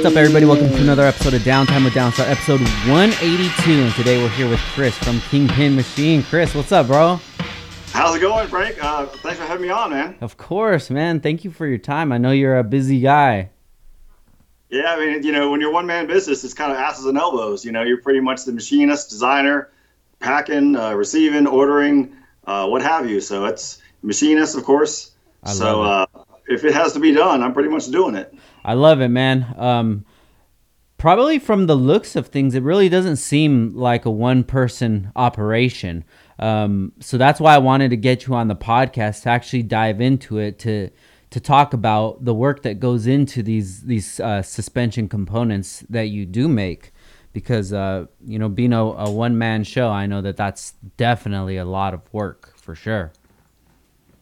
What's up, everybody? Welcome to another episode of Downtime with Downstar, episode 182. And today we're here with Chris from Kingpin Machine. Chris, what's up, bro? How's it going, Frank? Uh, thanks for having me on, man. Of course, man. Thank you for your time. I know you're a busy guy. Yeah, I mean, you know, when you're one man business, it's kind of asses and elbows. You know, you're pretty much the machinist, designer, packing, uh, receiving, ordering, uh, what have you. So it's machinist, of course. I so love uh, if it has to be done, I'm pretty much doing it. I love it, man. Um, probably from the looks of things, it really doesn't seem like a one person operation. Um, so that's why I wanted to get you on the podcast to actually dive into it to to talk about the work that goes into these these uh, suspension components that you do make. Because uh, you know, being a, a one man show, I know that that's definitely a lot of work for sure.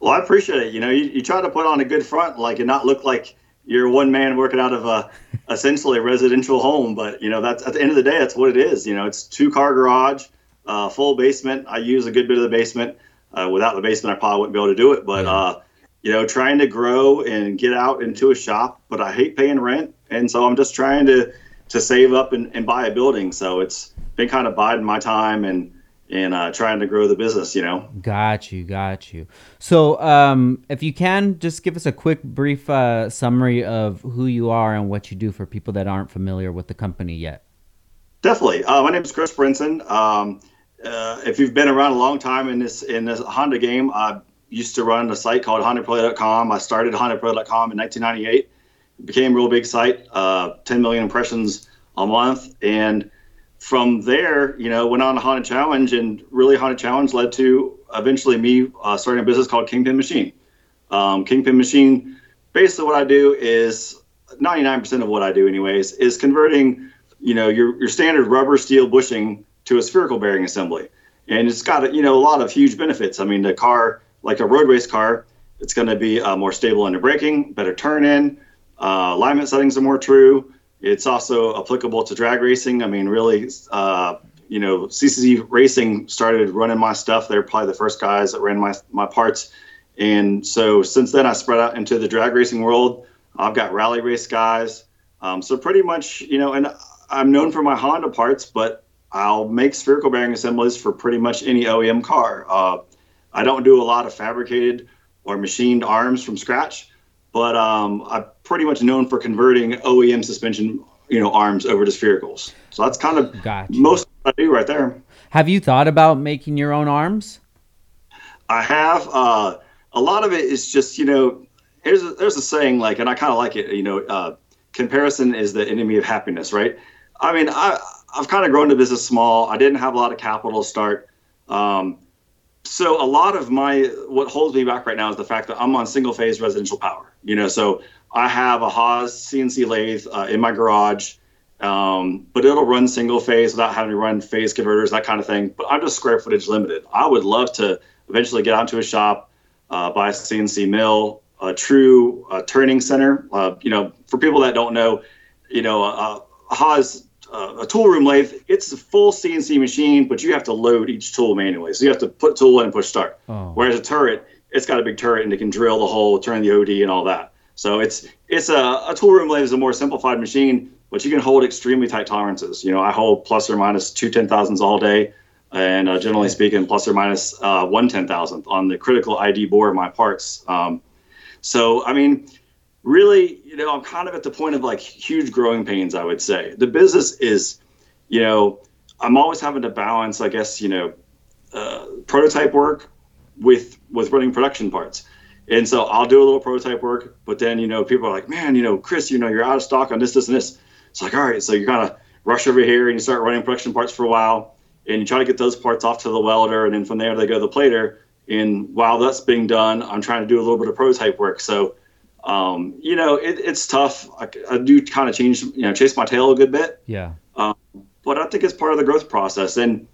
Well, I appreciate it. You know, you, you try to put on a good front, like, and not look like you're one man working out of a essentially a residential home. But you know, that's at the end of the day, that's what it is. You know, it's two car garage, uh, full basement. I use a good bit of the basement. Uh, without the basement, I probably wouldn't be able to do it. But uh, you know, trying to grow and get out into a shop. But I hate paying rent, and so I'm just trying to to save up and, and buy a building. So it's been kind of biding my time and and uh, trying to grow the business. You know. Got you, got you. So, um, if you can, just give us a quick, brief uh, summary of who you are and what you do for people that aren't familiar with the company yet. Definitely. Uh, my name is Chris Brinson. Um, uh, if you've been around a long time in this in this Honda game, I used to run a site called HondaPrelude.com. I started HondaPrelude.com in 1998. It became a real big site, uh, 10 million impressions a month, and from there, you know, went on a Honda Challenge, and really Honda Challenge led to eventually me uh, starting a business called Kingpin Machine. Um, Kingpin Machine, basically what I do is 99% of what I do, anyways, is converting, you know, your your standard rubber steel bushing to a spherical bearing assembly, and it's got you know a lot of huge benefits. I mean, the car, like a road race car, it's going to be uh, more stable under braking, better turn in, uh, alignment settings are more true. It's also applicable to drag racing. I mean, really, uh, you know, CCC Racing started running my stuff. They're probably the first guys that ran my my parts, and so since then I spread out into the drag racing world. I've got rally race guys. Um, so pretty much, you know, and I'm known for my Honda parts, but I'll make spherical bearing assemblies for pretty much any OEM car. Uh, I don't do a lot of fabricated or machined arms from scratch, but um, I'm pretty much known for converting OEM suspension, you know, arms over to sphericals. So that's kind of Gotcha. most of what I do right there. Have you thought about making your own arms? I have uh, a lot of it is just you know there's a, there's a saying like and I kind of like it you know uh, comparison is the enemy of happiness right I mean I I've kind of grown the business small I didn't have a lot of capital to start um, so a lot of my what holds me back right now is the fact that I'm on single phase residential power you know so I have a Haas CNC lathe uh, in my garage um, but it'll run single phase without having to run phase converters, that kind of thing. But I'm just square footage limited. I would love to eventually get out to a shop, uh, buy a CNC mill, a true uh, turning center. Uh, you know, for people that don't know, you know, a Haas uh, a tool room lathe, it's a full CNC machine, but you have to load each tool manually. So you have to put tool in and push start. Oh. Whereas a turret, it's got a big turret and it can drill the hole, turn the OD, and all that. So it's it's a, a tool room lathe is a more simplified machine, but you can hold extremely tight tolerances. You know, I hold plus or minus two ten thousandths all day, and uh, generally speaking, plus or minus uh, one ten thousandth on the critical ID bore of my parts. Um, so I mean, really, you know, I'm kind of at the point of like huge growing pains. I would say the business is, you know, I'm always having to balance, I guess, you know, uh, prototype work with with running production parts. And so I'll do a little prototype work, but then you know people are like, man, you know, Chris, you know, you're out of stock on this, this, and this. It's like, all right, so you kind of rush over here and you start running production parts for a while, and you try to get those parts off to the welder, and then from there they go to the plater. And while that's being done, I'm trying to do a little bit of prototype work. So, um, you know, it, it's tough. I, I do kind of change, you know, chase my tail a good bit Yeah. um, but I think it's part of the growth process. And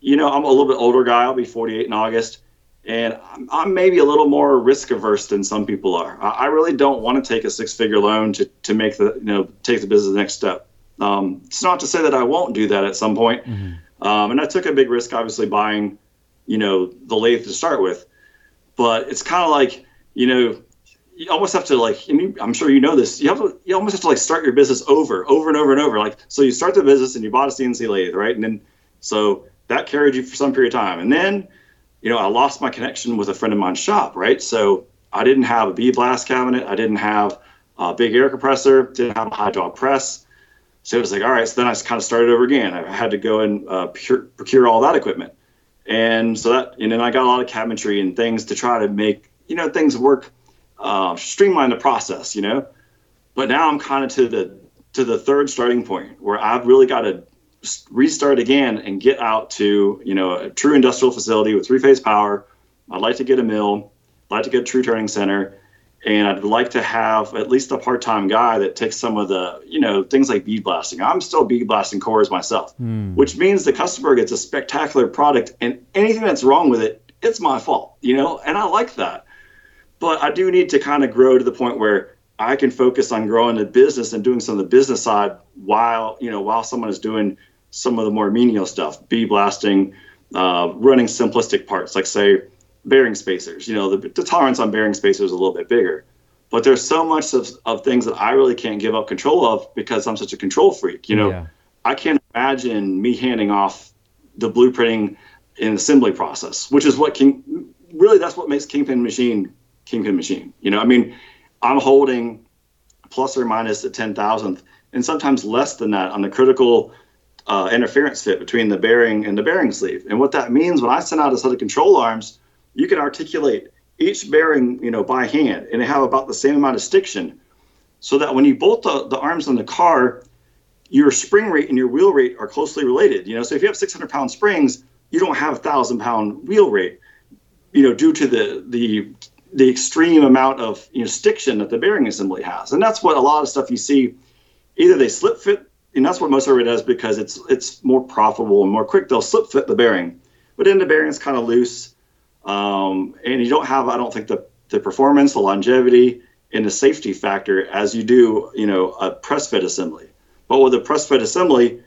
you know, I'm a little bit older guy. I'll be 48 in August, and I'm, I'm maybe a little more risk averse than some people are. I, I really don't want to take a six figure loan to to make the you know take the business the next step. Um, it's not to say that I won't do that at some point. Um, and I took a big risk, obviously buying, you know, the lathe to start with. But it's kind of like, you know, you almost have to like i'm sure you know this you have to you almost have to like start your business over over and over and over like so you start the business and you bought a cnc lathe right and then so that carried you for some period of time and then you know i lost my connection with a friend of mine's shop right? So i didn't have a bead blast cabinet. I didn't have a big air compressor. Didn't have a hydraulic press. So it was like all right. So then i kind of started over again. I had to go and uh, procure, procure all that equipment. And so that and then i got a lot of cabinetry and things to try to make you know things work uh, streamline the process, you know. But now I'm kind of to the to the third starting point where I've really got to restart again and get out to you know a true industrial facility with three phase power. I'd like to get a mill, I'd like to get a true turning center, and I'd like to have at least a part time guy that takes some of the you know things like bead blasting. I'm still bead blasting cores myself, mm. which means the customer gets a spectacular product, and anything that's wrong with it, it's my fault, you know, and I like that. But I do need to kind of grow to the point where I can focus on growing the business and doing some of the business side while you know while someone is doing some of the more menial stuff, bead blasting, uh, running simplistic parts like say bearing spacers. You know the, the tolerance on bearing spacers is a little bit bigger, but there's so much of, of things that I really can't give up control of because I'm such a control freak. You know, yeah. I can't imagine me handing off the blueprinting and assembly process, which is what King really that's what makes Kingpin Machine Kingpin machine. You know, I mean, I'm holding plus or minus a ten thousandth, and sometimes less than that on the critical uh, interference fit between the bearing and the bearing sleeve. And what that means when I send out a set of control arms, you can articulate each bearing, you know, by hand, and they have about the same amount of stiction, so that when you bolt the, the arms on the car, your spring rate and your wheel rate are closely related. You know, so if you have 600 pound springs, you don't have a thousand pound wheel rate. You know, due to the the the extreme amount of you know stiction that the bearing assembly has, and that's what a lot of stuff you see. Either they slip fit, and that's what most everybody does because it's it's more profitable and more quick. They'll slip fit the bearing, but then the bearing's kind of loose, um, and you don't have I don't think the the performance, the longevity, and the safety factor as you do you know a press fit assembly. But with a press fit assembly,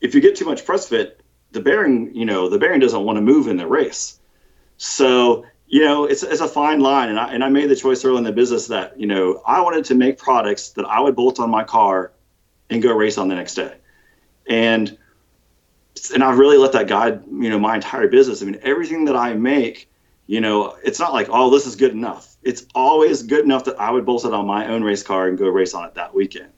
if you get too much press fit, the bearing you know the bearing doesn't want to move in the race. So you know, it's, it's a fine line. And I, and I made the choice early in the business that, you know, I wanted to make products that I would bolt on my car and go race on the next day. And, and I've really let that guide, you know, my entire business. I mean, everything that I make, you know, it's not like, oh, this is good enough. It's always good enough that I would bolt it on my own race car and go race on it that weekend.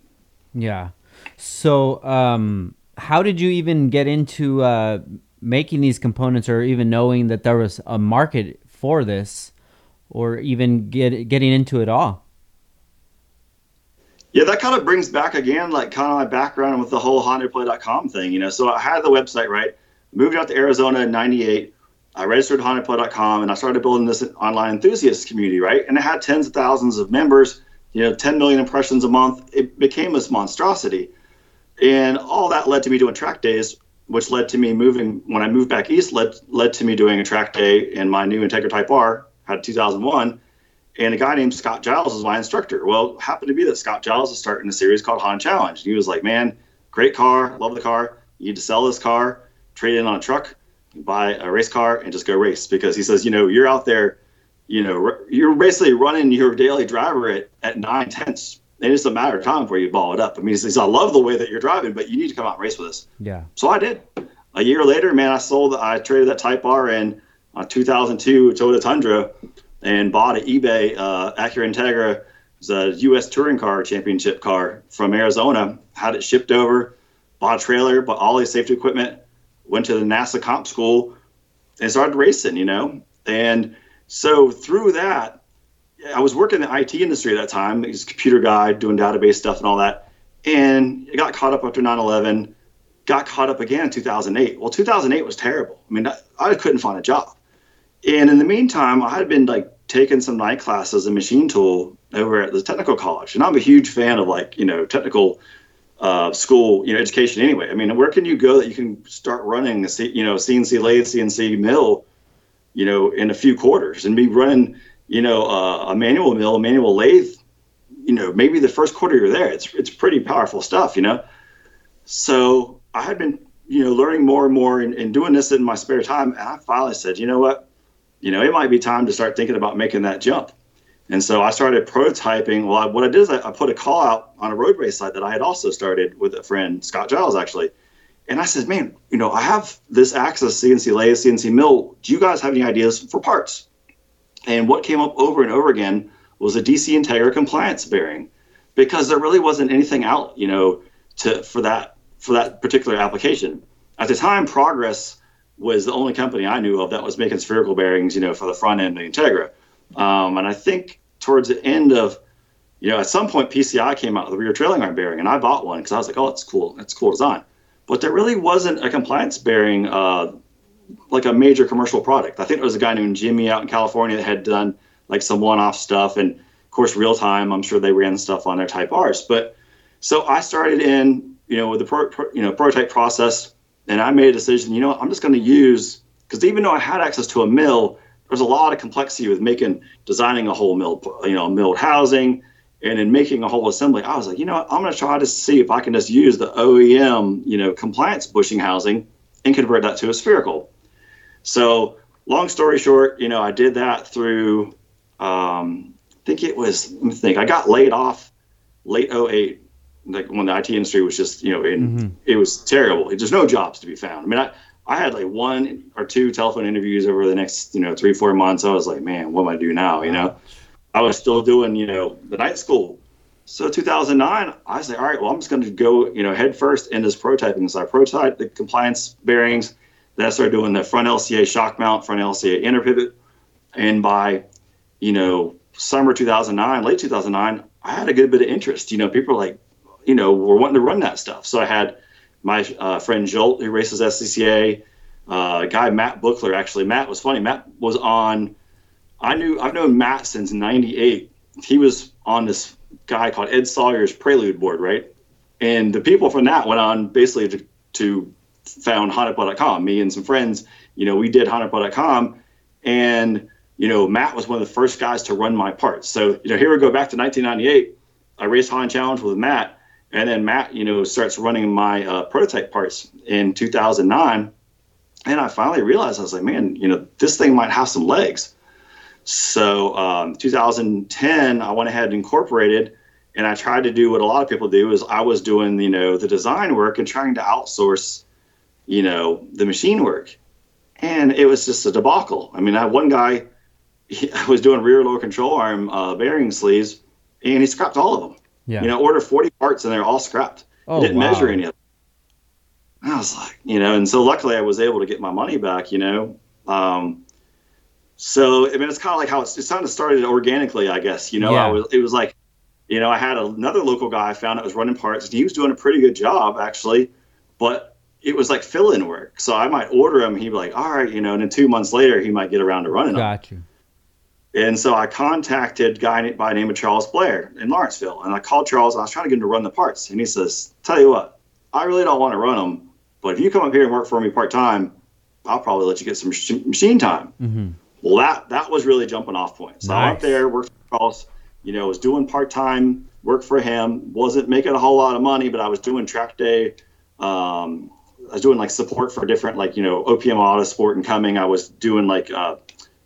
Yeah. So, um, how did you even get into uh, making these components or even knowing that there was a market for this or even get getting into it all? Yeah, that kind of brings back again, like kind of my background with the whole HondaPrelude.com thing. You know, so I had the website right, moved out to Arizona in '98. I registered HondaPrelude.com and I started building this online enthusiast community, right? And it had tens of thousands of members, you know, 10 million impressions a month. It became this monstrosity. And all that led to me doing track days which led to me moving when I moved back east led led to me doing a track day in my new Integra Type R had 2001 and a guy named Scott Giles was my instructor. Well, happened to be that Scott Giles is starting a series called Honda Challenge. And he was like, "Man, great car, love the car. You need to sell this car, trade it in on a truck, buy a race car, and just go race." Because he says, you know, you're out there, you know, you're basically running your daily driver at, at nine tenths and it's a matter of time before you ball it up. I mean, he says, I love the way that you're driving, but you need to come out and race with us. Yeah. So I did. A year later, man, I sold, I traded that Type R in a 2002 Toyota Tundra and bought an eBay uh, Acura Integra. It was a U.S. touring car championship car from Arizona. Had it shipped over, bought a trailer, bought all the safety equipment, went to the NASA comp school, and started racing, you know. And so through that, I was working in the IT industry at that time. He was a computer guy doing database stuff and all that. And it got caught up after 9 11, got caught up again in 2008. Well, 2008 was terrible. I mean, I, I couldn't find a job. And in the meantime, I had been like taking some night classes in machine tool over at the technical college. And I'm a huge fan of like, you know, technical uh, school, you know, education anyway. I mean, where can you go that you can start running a, C, you know, CNC lathe, CNC mill, you know, in a few quarters and be running you know, uh, a manual mill, a manual lathe, you know, maybe the first quarter you're there, it's it's pretty powerful stuff, you know. So I had been, you know, learning more and more and, and doing this in my spare time, and I finally said, you know what, you know, it might be time to start thinking about making that jump. And so I started prototyping. Well, I, what I did is I, I, put a call out on a road race site that I had also started with a friend, Scott Giles, actually. And I said, man, you know, I have this access CNC lathe, CNC mill. Do you guys have any ideas for parts? And what came up over and over again was a DC Integra compliance bearing, because there really wasn't anything out, you know, to for that for that particular application. At the time, Progress was the only company I knew of that was making spherical bearings, you know, for the front end of the Integra. Um, and I think towards the end of, you know, at some point PCI came out with a rear trailing arm bearing, and I bought one because I was like, oh, it's cool, it's cool design. But there really wasn't a compliance bearing, uh, like a major commercial product. I think there was a guy named Jimmy out in California that had done like some one-off stuff, and of course, real time. I'm sure they ran stuff on their Type R's. But so I started in, you know, with the pro, pro, you know prototype process, and I made a decision. You know, I'm just going to use because even though I had access to a mill, there's a lot of complexity with making designing a whole mill, you know, milled housing, and in making a whole assembly. I was like, you know, what? I'm going to try to see if I can just use the OEM, you know, compliance bushing housing and convert that to a spherical. So, long story short, you know, I did that through. Um, I think it was. Let me think. I got laid off late 08 like when the IT industry was just you know in, mm-hmm. it was terrible. There's no jobs to be found. I mean, I, I had like one or two telephone interviews over the next, you know, three, four months. I was like, man, what am I do now? You know, I was still doing, you know, the night school. So 2009, I was like, all right, well, I'm just going to go, you know, head first into this prototyping. So I prototyped the compliance bearings. Then I started doing the front LCA shock mount, front LCA inner pivot. And by, you know, summer 2009, late 2009, I had a good bit of interest. You know, people like, you know, were wanting to run that stuff. So I had my uh, friend Jolt, who races SCCA, uh, guy Matt Bookler. Actually, Matt was funny. Matt was on. I knew I've known Matt since '98. He was on this guy called Ed Sawyer's Prelude board, right? And the people from that went on basically to, to found HondaPrelude.com. Me and some friends, you know, we did HondaPrelude.com, and you know, Matt was one of the first guys to run my parts. So you know, here we go back to 1998. I raced Honda Challenge with Matt and then Matt, you know, starts running my uh, prototype parts in 2009. And I finally realized, I was like, man, you know, this thing might have some legs. So um, 2010, I went ahead and incorporated, and I tried to do what a lot of people do is I was doing, you know, the design work and trying to outsource, you know, the machine work. And it was just a debacle. I mean, I had one guy, he, I was doing rear lower control arm uh, bearing sleeves, and he scrapped all of them. Yeah. You know, order 40 parts and they're all scrapped. Oh, didn't wow. measure any of them. I was like, you know, and so luckily I was able to get my money back, you know. Um, so I mean, it's kind of like how it's, it kind of started organically, I guess. You know, yeah. I was it was like, you know, I had another local guy I found that was running parts, and he was doing a pretty good job actually, but it was like fill-in work. So I might order him, he'd be like, all right, you know, and then two months later he might get around to running Got them. And so I contacted a guy by the name of Charles Blair in Lawrenceville. And I called Charles. I was trying to get him to run the parts. And he says, Tell you what, I really don't want to run them. But if you come up here and work for me part time, I'll probably let you get some machine time. Mm-hmm. Well, that that was really jumping off point. So nice. I went there, worked for Charles, you know, was doing part time work for him. Wasn't making a whole lot of money, but I was doing track day. Um, I was doing like support for different, like, you know, OPM Autosport and coming. I was doing like uh,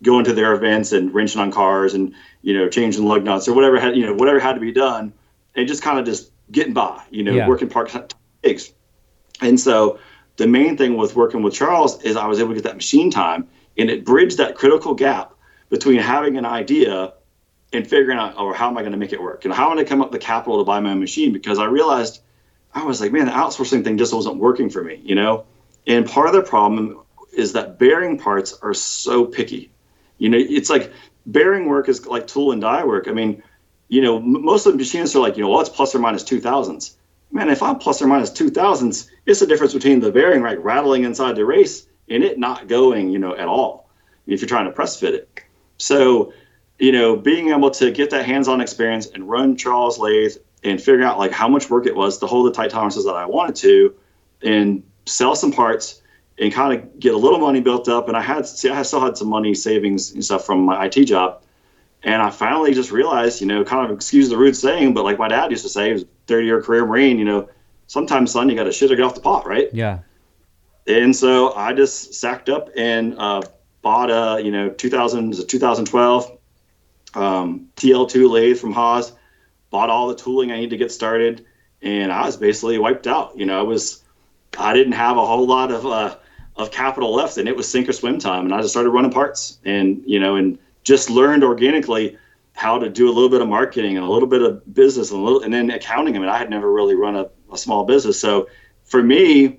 going to their events and wrenching on cars and you know changing lug nuts or whatever had you know whatever had to be done and just kind of just getting by you know yeah. working part gigs. And so the main thing with working with charles is i was able to get that machine time and it bridged that critical gap between having an idea and figuring out or how am i going to make it work? And how am i going to come up with the capital to buy my own machine? Because i realized i was like man the outsourcing thing just wasn't working for me you know? And part of the problem is that bearing parts are so picky you know, it's like bearing work is like tool and die work. I mean, you know, most of the machinists are like, you know, well, it's plus or minus two thousandths. Man, if I'm plus or minus two thousandths, it's the difference between the bearing right rattling inside the race and it not going, you know, at all. If you're trying to press fit it. So, you know, being able to get that hands-on experience and run Charles lathe and figure out like how much work it was to hold the tight tolerances that I wanted to, and sell some parts and kind of get a little money built up. And I had, see, I still had some money savings and stuff from my IT job. And I finally just realized, you know, kind of excuse the rude saying, but like my dad used to say, he was a 30 year career Marine, you know, sometimes, son, you got to shit or get off the pot, right? Yeah. And so I just sacked up and uh, bought a, you know, 2000 2012 um, TL2 lathe from Haas, bought all the tooling I need to get started, and I was basically wiped out. You know, I was, I didn't have a whole lot of uh, of capital left, and it was sink or swim time. And I just started running parts, and you know, and just learned organically how to do a little bit of marketing and a little bit of business and a little, and then accounting. I mean, I had never really run a, a small business, so for me,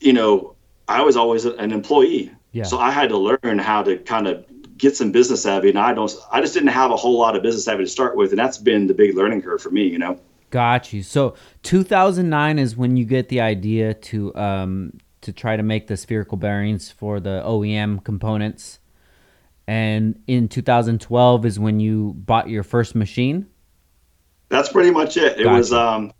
you know, I was always an employee. Yeah. So I had to learn how to kind of get some business savvy, and I don't. I just didn't have a whole lot of business savvy to start with, and that's been the big learning curve for me. You know. Got you. So 2009 is when you get the idea to um, to try to make the spherical bearings for the OEM components, and in 2012 is when you bought your first machine. That's pretty much it. It gotcha. was um,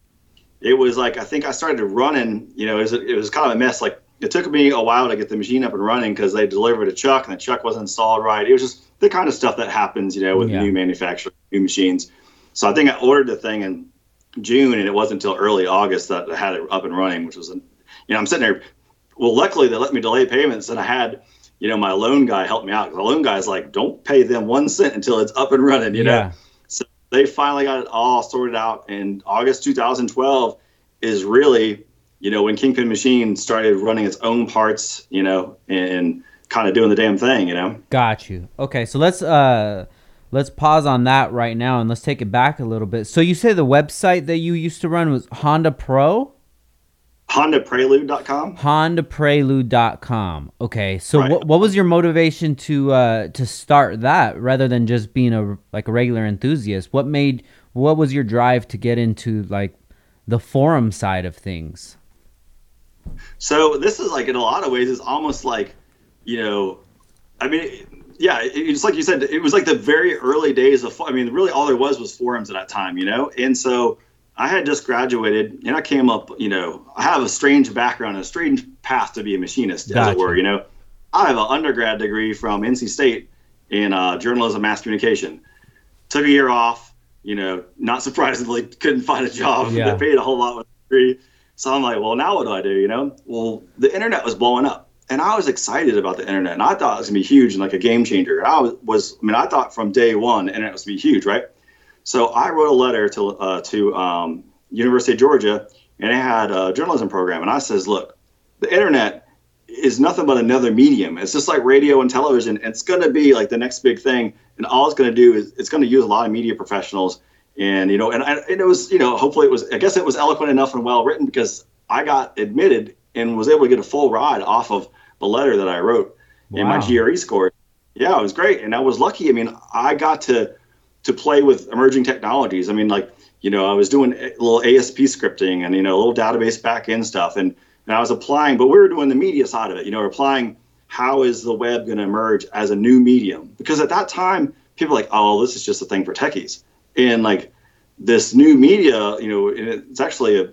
it was like I think I started running. You know, it was it was kind of a mess. Like it took me a while to get the machine up and running because they delivered a chuck and the chuck wasn't installed right. It was just the kind of stuff that happens, you know, with yeah. new manufacturing, new machines. So I think I ordered the thing in June, and it wasn't until early August that I had it up and running, which was, you know, I'm sitting there. Well, luckily they let me delay payments, and I had, you know, my loan guy help me out. The loan guy's like, don't pay them one cent until it's up and running, you yeah. know. So they finally got it all sorted out, and August 2012 is really you know, when Kingpin Machine started running its own parts, you know, and kind of doing the damn thing, you know. Got you. Okay, so let's uh let's pause on that right now and let's take it back a little bit. So you say the website that you used to run was Honda Pro? HondaPrelude.com. HondaPrelude.com. Okay, so right. what what was your motivation to uh to start that rather than just being a like a regular enthusiast? What made what was your drive to get into like the forum side of things? So this is like in a lot of ways, it's almost like, you know, I mean, yeah, it's like you said, it was like the very early days of. I mean, really, all there was was forums at that time, you know. And so I had just graduated, and I came up, you know, I have a strange background, a strange path to be a machinist, gotcha. as it were. You know, I have an undergrad degree from NC State in uh, journalism, mass communication. Took a year off, you know, not surprisingly, couldn't find a job yeah. that paid a whole lot with a degree. So I'm like, well, now what do I do? You know, well, the internet was blowing up, and I was excited about the internet, and I thought it was gonna be huge and like a game changer. I was, was I mean, I thought from day one, the internet was gonna be huge, right? So I wrote a letter to uh, to um, University of Georgia, and it had a journalism program, and I says, look, the internet is nothing but another medium. It's just like radio and television. It's going to be like the next big thing, and all it's going to do is it's going to use a lot of media professionals and you know, and, and it was, you know, hopefully it was. I guess it was eloquent enough and well written because I got admitted and was able to get a full ride off of the letter that I wrote wow. in my GRE score. Yeah, it was great, and I was lucky. I mean, I got to to play with emerging technologies. I mean, like you know, I was doing a little ASP scripting and you know, a little database backend stuff, and and I was applying, but we were doing the media side of it. You know, applying how is the web going to emerge as a new medium? Because at that time, people were like, oh, this is just a thing for techies and like this new media, you know, it's actually a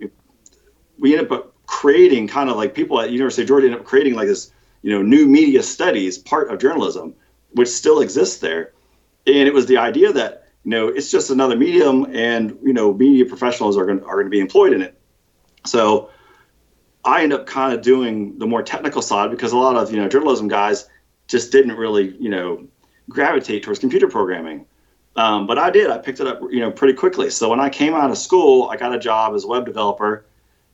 we end up creating kind of like people at University of Georgia end up creating like this, you know, new media studies part of journalism, which still exists there. And it was the idea that you know it's just another medium, and you know, media professionals are going are going to be employed in it. So I end up kind of doing the more technical side because a lot of you know journalism guys just didn't really you know gravitate towards computer programming. Um, but I did. I picked it up, you know, pretty quickly. So when I came out of school, I got a job as a web developer,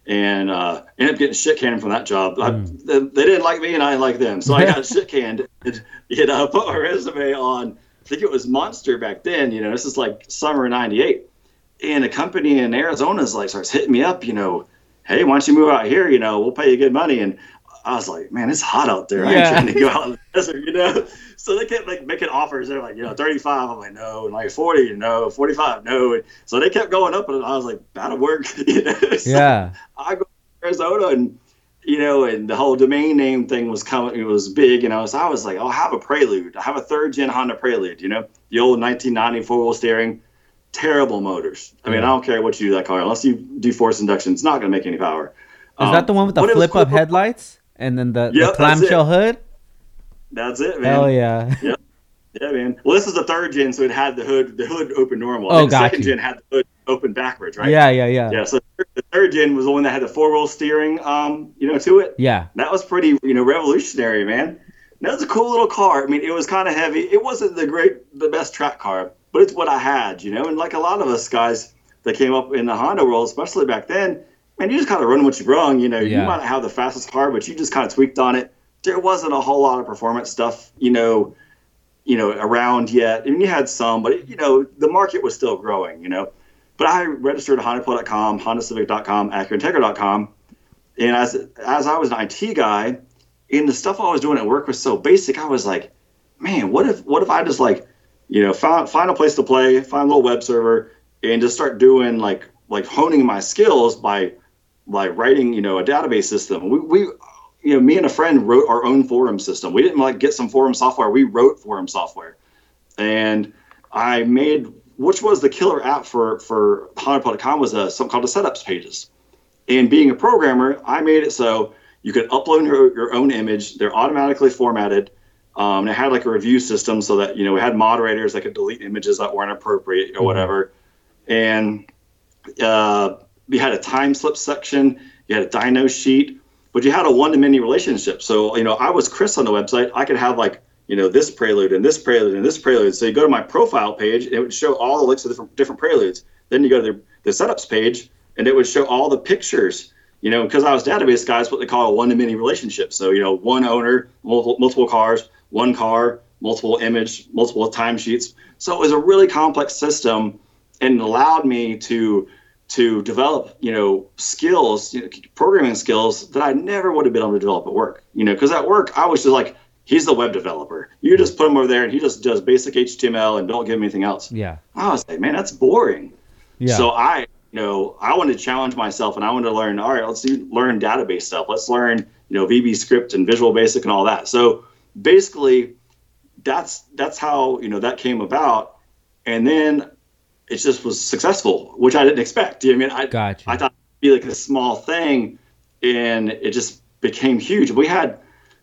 and uh, ended up getting shit canned from that job. Mm. I, hmm. they, they, didn't like me, and I didn't like them. So I got shit canned. And, you know, put my resume on. Think it was Monster back then. You know, this is like summer '98, and a company in Arizona is like starts hitting me up. You know, hey, why don't you move out here? You know, we'll pay you good money. And I was like, man, it's hot out there. I ain't trying to go out in the desert, you know. So they kept like making offers. They're like, you know, 35. I'm like, no. And like 40, no. 45, no. And so they kept going up, and I was like, that'll work. you know? So yeah. I go to Arizona, and you know, and the whole domain name thing was coming. It was big, you know. So I was like, I'll have a Prelude. I have a third gen Honda Prelude. You know, the old 1990 four wheel steering. Terrible motors. I mean. I don't care what you do that car, unless you do force induction, it's not going to make any power. Is um, that the one with the flip up headlights? and then the, yep, the clamshell hood. That's it, man. Hell yeah. Yep. Yeah, man. Well, this is the third gen, so it had the hood, the hood open normal. Oh, The second you. gen had the hood open backwards, right? Yeah, yeah, yeah. Yeah. So the third gen was the one that had the four wheel steering, um, you know, to it. Yeah. That was pretty, you know, revolutionary, man. That was a cool little car. I mean, it was kind of heavy. It wasn't the great, the best track car, but it's what I had, you know. And like a lot of us guys that came up in the Honda world, especially back then, man, you just kind of run what you brung. You know, Yeah. you might not have the fastest car, but you just kind of tweaked on it. There wasn't a whole lot of performance stuff, you know, you know, around yet. I mean, you had some, but you know, the market was still growing, you know. But I registered HondaPrelude.com, HondaCivic.com, AcuraIntegra.com, and as as I was an IT guy, and the stuff I was doing at work was so basic, I was like, man, what if what if I just like, you know, find find a place to play, find a little web server, and just start doing like like honing my skills by by writing, you know, a database system. We, we you know, me and a friend wrote our own forum system. We didn't like get some forum software. We wrote forum software, and I made which was the killer app for for HondaPrelude.com was a something called the setups pages. And being a programmer, I made it so you could upload your, your own image. They're automatically formatted. Um, and it had like a review system so that you know we had moderators that could delete images that weren't appropriate or whatever. And uh, we had a time slip section. You had a dyno sheet, but you had a one-to-many relationship. So you know, I was Chris on the website. I could have like you know this prelude and this prelude and this prelude. So you go to my profile page, and it would show all the links to different different preludes. Then you go to the, the setups page, and it would show all the pictures. You know, because I was database guys, what they call a one-to-many relationship. So you know, one owner, multiple, multiple cars, one car, multiple image, multiple timesheets. So it was a really complex system, and allowed me to to develop, you know, skills, you know, programming skills that I never would have been able to develop at work. You know, because at work I was just like, he's the web developer. You just put him over there, and he just does basic HTML and don't give him anything else. Yeah. I was like, man, that's boring. Yeah. So I, you know, I wanted to challenge myself, and I wanted to learn. All right, let's do, learn database stuff. Let's learn, you know, VB script and Visual Basic and all that. So basically, that's that's how you know that came about, and then it just was successful, which I didn't expect. You know I mean, I Gotcha. I thought it'd be like a small thing, and it just became huge. We had,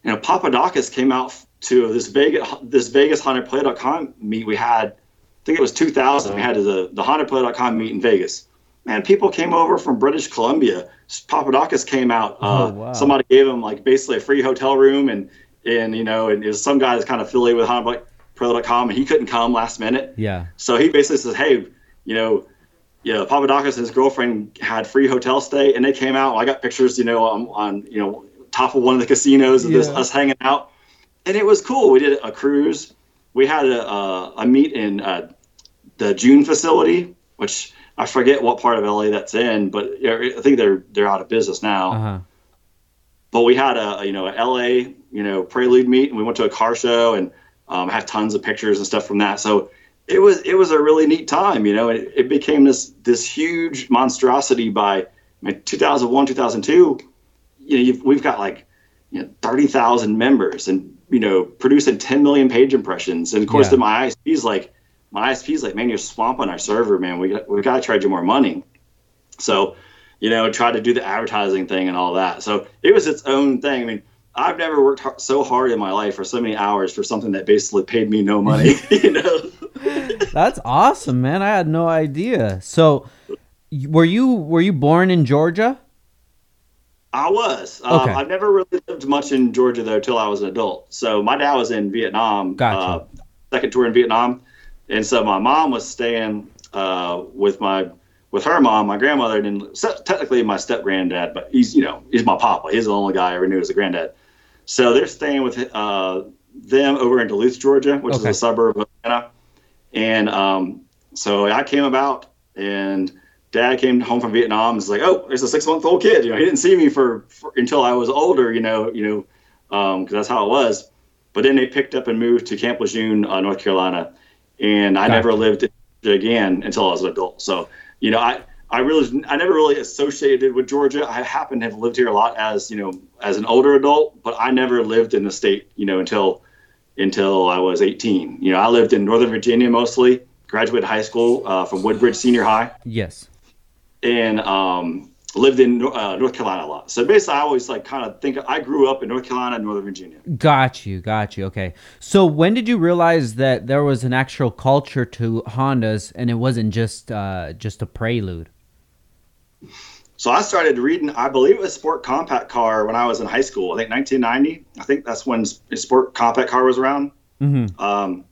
you know, Papadakis came out to this Vegas this Vegas HondaPrelude.com meet. We had, I think it was 2000. We had the the HondaPrelude.com meet in Vegas. Man, people came over from British Columbia. Papadakis came out. Uh, Oh, wow. Somebody gave him like basically a free hotel room, and and you know, and it was some guy that's kind of affiliated with HondaPrelude.com, and he couldn't come last minute. yeah. So he basically says, "Hey, you know, yeah, Papadakis and his girlfriend had free hotel stay, and they came out. I got pictures, you know, on, on you know top of one of the casinos of this Yeah. us hanging out, and it was cool. We did a cruise. We had a a, a meet in uh, the June facility, which I forget what part of LA that's in, but I think they're they're out of business now Uh huh. but we had a you know a LA you know prelude meet and we went to a car show and um, had tons of pictures and stuff from that. So it was it was a really neat time, you know. It, it became this this huge monstrosity by I mean, 2001 2002. You know you've, we've got like you know 30,000 members and you know producing 10 million page impressions and of course Yeah. then my ISP's like my ISP is like man you're swamping our server man we got, we got to charge you more money. So you know, try to do the advertising thing and all that. So it was its own thing. I mean, I've never worked so hard in my life for so many hours for something that basically paid me no money. you know, That's awesome, man. I had no idea. So, were you were you born in Georgia? I was. Um, Okay. I've never really lived much in Georgia though till I was an adult. So my dad was in Vietnam. Gotcha. Uh, second tour in Vietnam, and so my mom was staying uh, with my with her mom, my grandmother, and technically my step granddad, but he's you know he's my papa. He's the only guy I ever knew as a granddad. So they're staying with uh, them over in Duluth, Georgia, which Okay. is a suburb of Atlanta. And um, so I came about, and Dad came home from Vietnam. and was like, "Oh, there's a six month old kid." You know, he didn't see me for, for until I was older. You know, you know, because that's how it was. But then they picked up and moved to Camp Lejeune, uh, North Carolina, and I Gotcha. never lived again until I was an adult. So, you know, I I really I never really associated with Georgia. I happen to have lived here a lot as you know as an older adult, but I never lived in the state. You know, until until I was 18. You know, I lived in Northern Virginia mostly. Graduated high school uh, from Woodbridge Senior High Yes. And um, lived in uh, North Carolina a lot. So basically, I always like kind of think I grew up in North Carolina Northern Virginia. Got you, got you. Okay. So when did you realize that there was an actual culture to Hondas and it wasn't just uh, just a prelude? So I started reading, I believe it was Sport Compact Car when I was in high school. I think 1990. I think that's when Sport Compact Car was around. Mm-hmm. Um,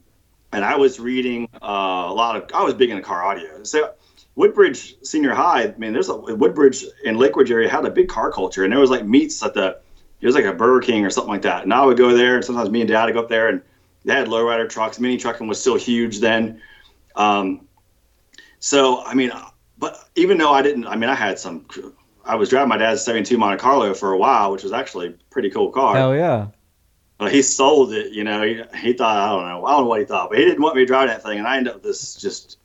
and I was reading uh, a lot of. I was big into car audio. So Woodbridge Senior High, I mean, there's a Woodbridge in Lakewood area had a big car culture, and there was like meets at the. It was like a Burger King or something like that, and I would go there, and sometimes me and Dad would go up there, and they had lowrider trucks. Mini trucking was still huge then. Um, so I mean, but even though I didn't, I mean, I had some. I was driving my dad's '72 Monte Carlo for a while, which was actually a pretty cool car. Hell yeah. Uh, he sold it, you know. He, he thought I don't know, I don't know what he thought, but he didn't want me to drive that thing, and I ended up with this just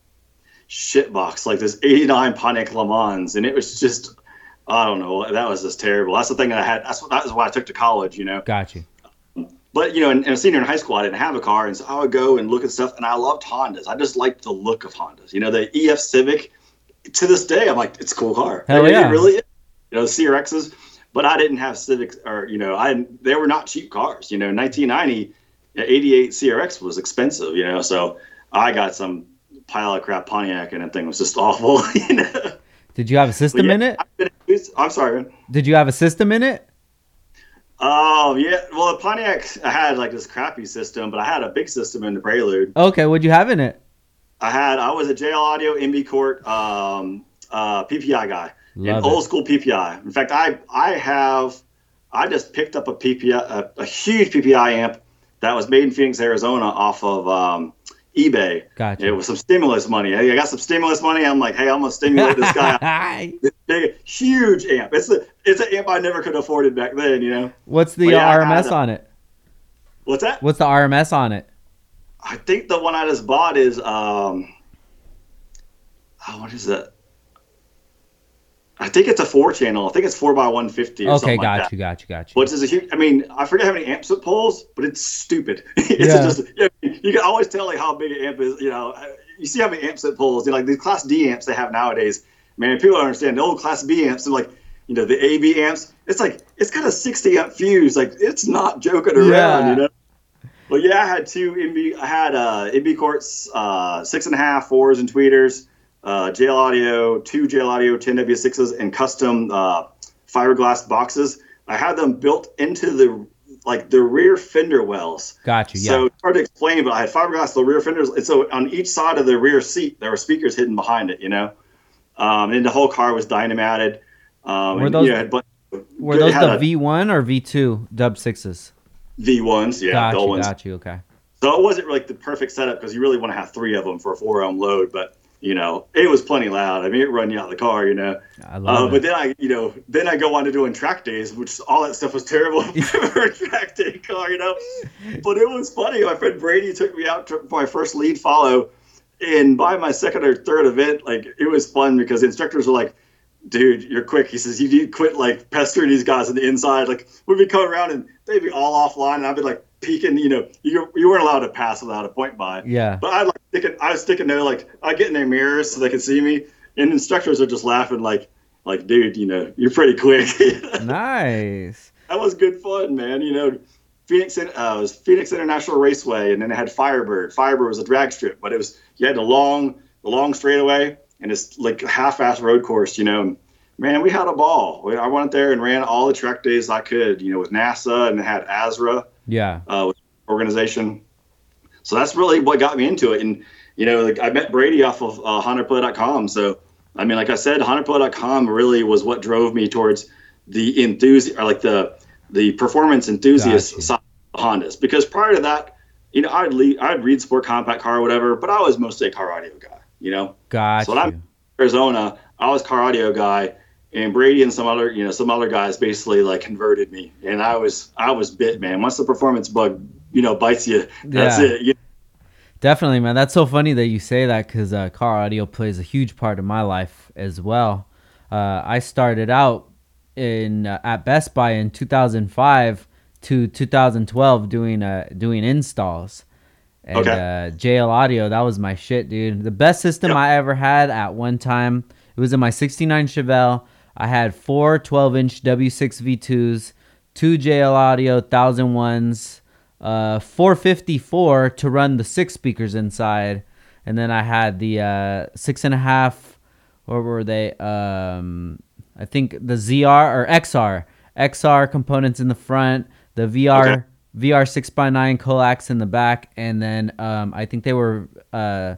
shit box like this '89 Pontiac Le Mans, and it was just I don't know, that was just terrible. That's the thing that I had. That's that was why I took to college, you know. Got you. But you know, in, in a senior in high school, I didn't have a car, and so I would go and look at stuff, and I loved Hondas. I just liked the look of Hondas. You know, the EF Civic. To this day, I'm like, it's a cool car. Hell I mean, yeah. It really is. You know, the CRXs. But I didn't have Civics, or you know, I they were not cheap cars. You know, 1990, 88 CRX was expensive. You know, so I got some pile of crap Pontiac, and that thing was just awful. You know. Did you have a system yeah, in it? I'm sorry. Did you have a system in it? Oh yeah, well the Pontiac I had like this crappy system, but I had a big system in the Prelude. Okay, what'd you have in it? I had I was a JL Audio MB Quart um, uh, PPI guy, Love an it. old school PPI. In fact, I I have I just picked up a PPI a, a huge PPI amp that was made in Phoenix, Arizona, off of um, eBay. Gotcha. It was some stimulus money. I got some stimulus money. I'm like, hey, I'm gonna stimulate this guy. This big, huge amp. It's a it's an amp I never could have afforded back then. You know What's the yeah, RMS on it? what's that? What's the RMS on it? I think the one I just bought is um oh, what is that? I think it's a four channel. I think it's four by one fifty Okay, got like you, got you, got you. Which is a huge. I mean, I forget how many amps it pulls, but it's stupid. it's Yeah. just yeah, you can always tell like how big an amp is. You know, you see how many amps it pulls. You know, like the Class D amps they have nowadays. Man, people don't understand the old Class B amps. They're like, you know, the AB amps. It's like it's got a sixty amp fuse. Like it's not joking around. Yeah. You know. Well, yeah, I had two MB. I had uh, MB Quarts, uh, six and a half fours and tweeters, uh, JL Audio, two JL Audio 10W6s, and custom uh, fiberglass boxes. I had them built into the like the rear fender wells. Got you, yeah. So it's hard to explain, but I had fiberglass the rear fenders, and so on each side of the rear seat there were speakers hidden behind it. You know, um, and the whole car was dynamated. Um, Were and, those- you know, had bu- Were those the V one or V2 dub sixes? V1s? Yeah, got you, ones. got you. Okay. So it wasn't like the perfect setup because you really want to have three of them for a four ohm load, but you know it was plenty loud. I mean, it run you out of the car, you know. I love Uh, it. but then I, you know, then I go on to doing track days, which all that stuff was terrible for a track day car, you know. But it was funny. My friend Brady took me out to my first lead follow, and by my second or third event, like it was fun because the instructors were like, "Dude, you're quick." He says, "You need to quit like pestering these guys on the inside." Like we'd be coming around and they'd be all offline, and I'd be like peeking. You know, you you weren't allowed to pass without a point by. yeah. But I like sticking, I was sticking there like I get in their mirrors so they can see me, and instructors are just laughing like, like, dude, you know, you're pretty quick. Nice. that was good fun, man. You know, Phoenix, uh, it was Phoenix International Raceway, and then it had Firebird. Firebird was a drag strip, but it was you had the long, the long straightaway, and it's like a half-ass road course. You know, man, we had a ball. I went there and ran all the track days I could. You know, with NASA and it had ASRA Yeah. uh, organization. So that's really what got me into it. And, you know, like I met Brady off of uh, HondaPrelude.com. So, I mean, like I said, HondaPrelude.com really was what drove me towards the enthusiast, or like the the performance enthusiast Gotcha. side of Hondas. Because prior to that, you know, I'd, lead, I'd read Sport Compact Car or whatever, but I was mostly a car audio guy, you know? Got So when I'm. Arizona, I was car audio guy, and Brady and some other, you know, some other guys basically like converted me, and I was, I was bit, man. Once the performance bug, you know, bites you, that's Yeah. it. You, Definitely, man. That's so funny that you say that because uh, car audio plays a huge part of my life as well. Uh, I started out in uh, at Best Buy in 2005 to 2012 doing uh, doing installs. And Okay. uh, JL Audio, that was my shit, dude. The best system Yep. I ever had at one time. It was in my 69 Chevelle. I had four 12 inch W6 V2s, two JL Audio 1001s, uh, 454 to run the six speakers inside, and then I had the uh, six and a half. What were they? Um, I think the ZR or XR, XR components in the front, the VR, Okay. VR six x nine coax in the back, and then um, I think they were uh,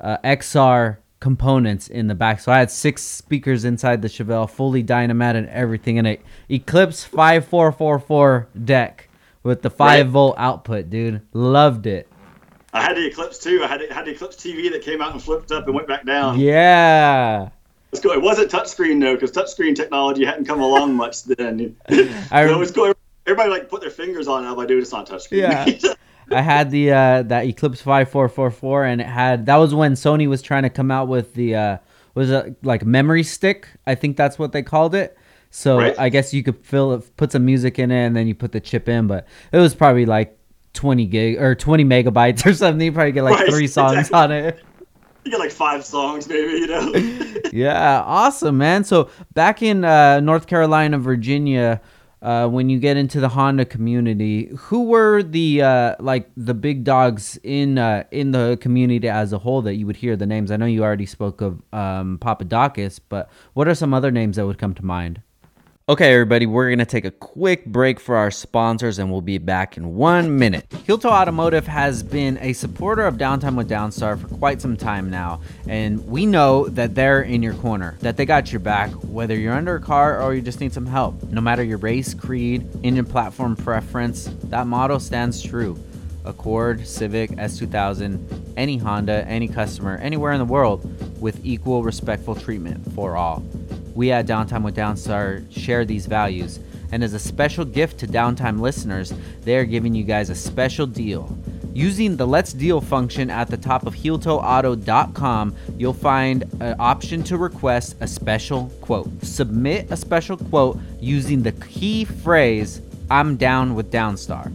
uh, XR components in the back. So I had six speakers inside the Chevelle, fully Dynamat and everything in it. Eclipse five four four four deck with the five Right. volt output, dude. Loved it. I had the Eclipse too. I had had the Eclipse TV that came out and flipped up and went back down. Yeah. It's cool. It wasn't touchscreen though, because touchscreen technology hadn't come along much then. I so it was cool. Everybody like put their fingers on it. I'm like, dude, it's not touchscreen. Yeah. I had the uh, that Eclipse five four four four, and it had that was when Sony was trying to come out with the uh, was it like memory stick? I think that's what they called it. So Right. I guess you could fill it, put some music in it, and then you put the chip in. But it was probably like twenty gig or twenty megabytes or something. You probably get like Right, three songs exactly. on it. you get like five songs, maybe. You know. yeah, awesome, man. So back in uh, North Carolina, Virginia, uh, when you get into the Honda community, who were the uh, like the big dogs in uh, in the community as a whole that you would hear the names? I know you already spoke of um, Papadakis, but what are some other names that would come to mind? Okay, everybody, we're going to take a quick break for our sponsors and we'll be back in one minute. Heel Toe Automotive has been a supporter of Downtime with Downstar for quite some time now, and we know that they're in your corner, that they got your back, whether you're under a car or you just need some help. No matter your race, creed, engine platform preference, that motto stands true. Accord, Civic, S2000, any Honda, any customer, anywhere in the world with equal respectful treatment for all. We at Downtime with Downstar share these values, and as a special gift to Downtime listeners, they are giving you guys a special deal. Using the Let's Deal function at the top of HeelToeAuto.com, you'll find an option to request a special quote. Submit a special quote using the key phrase, I'm down with Downstar.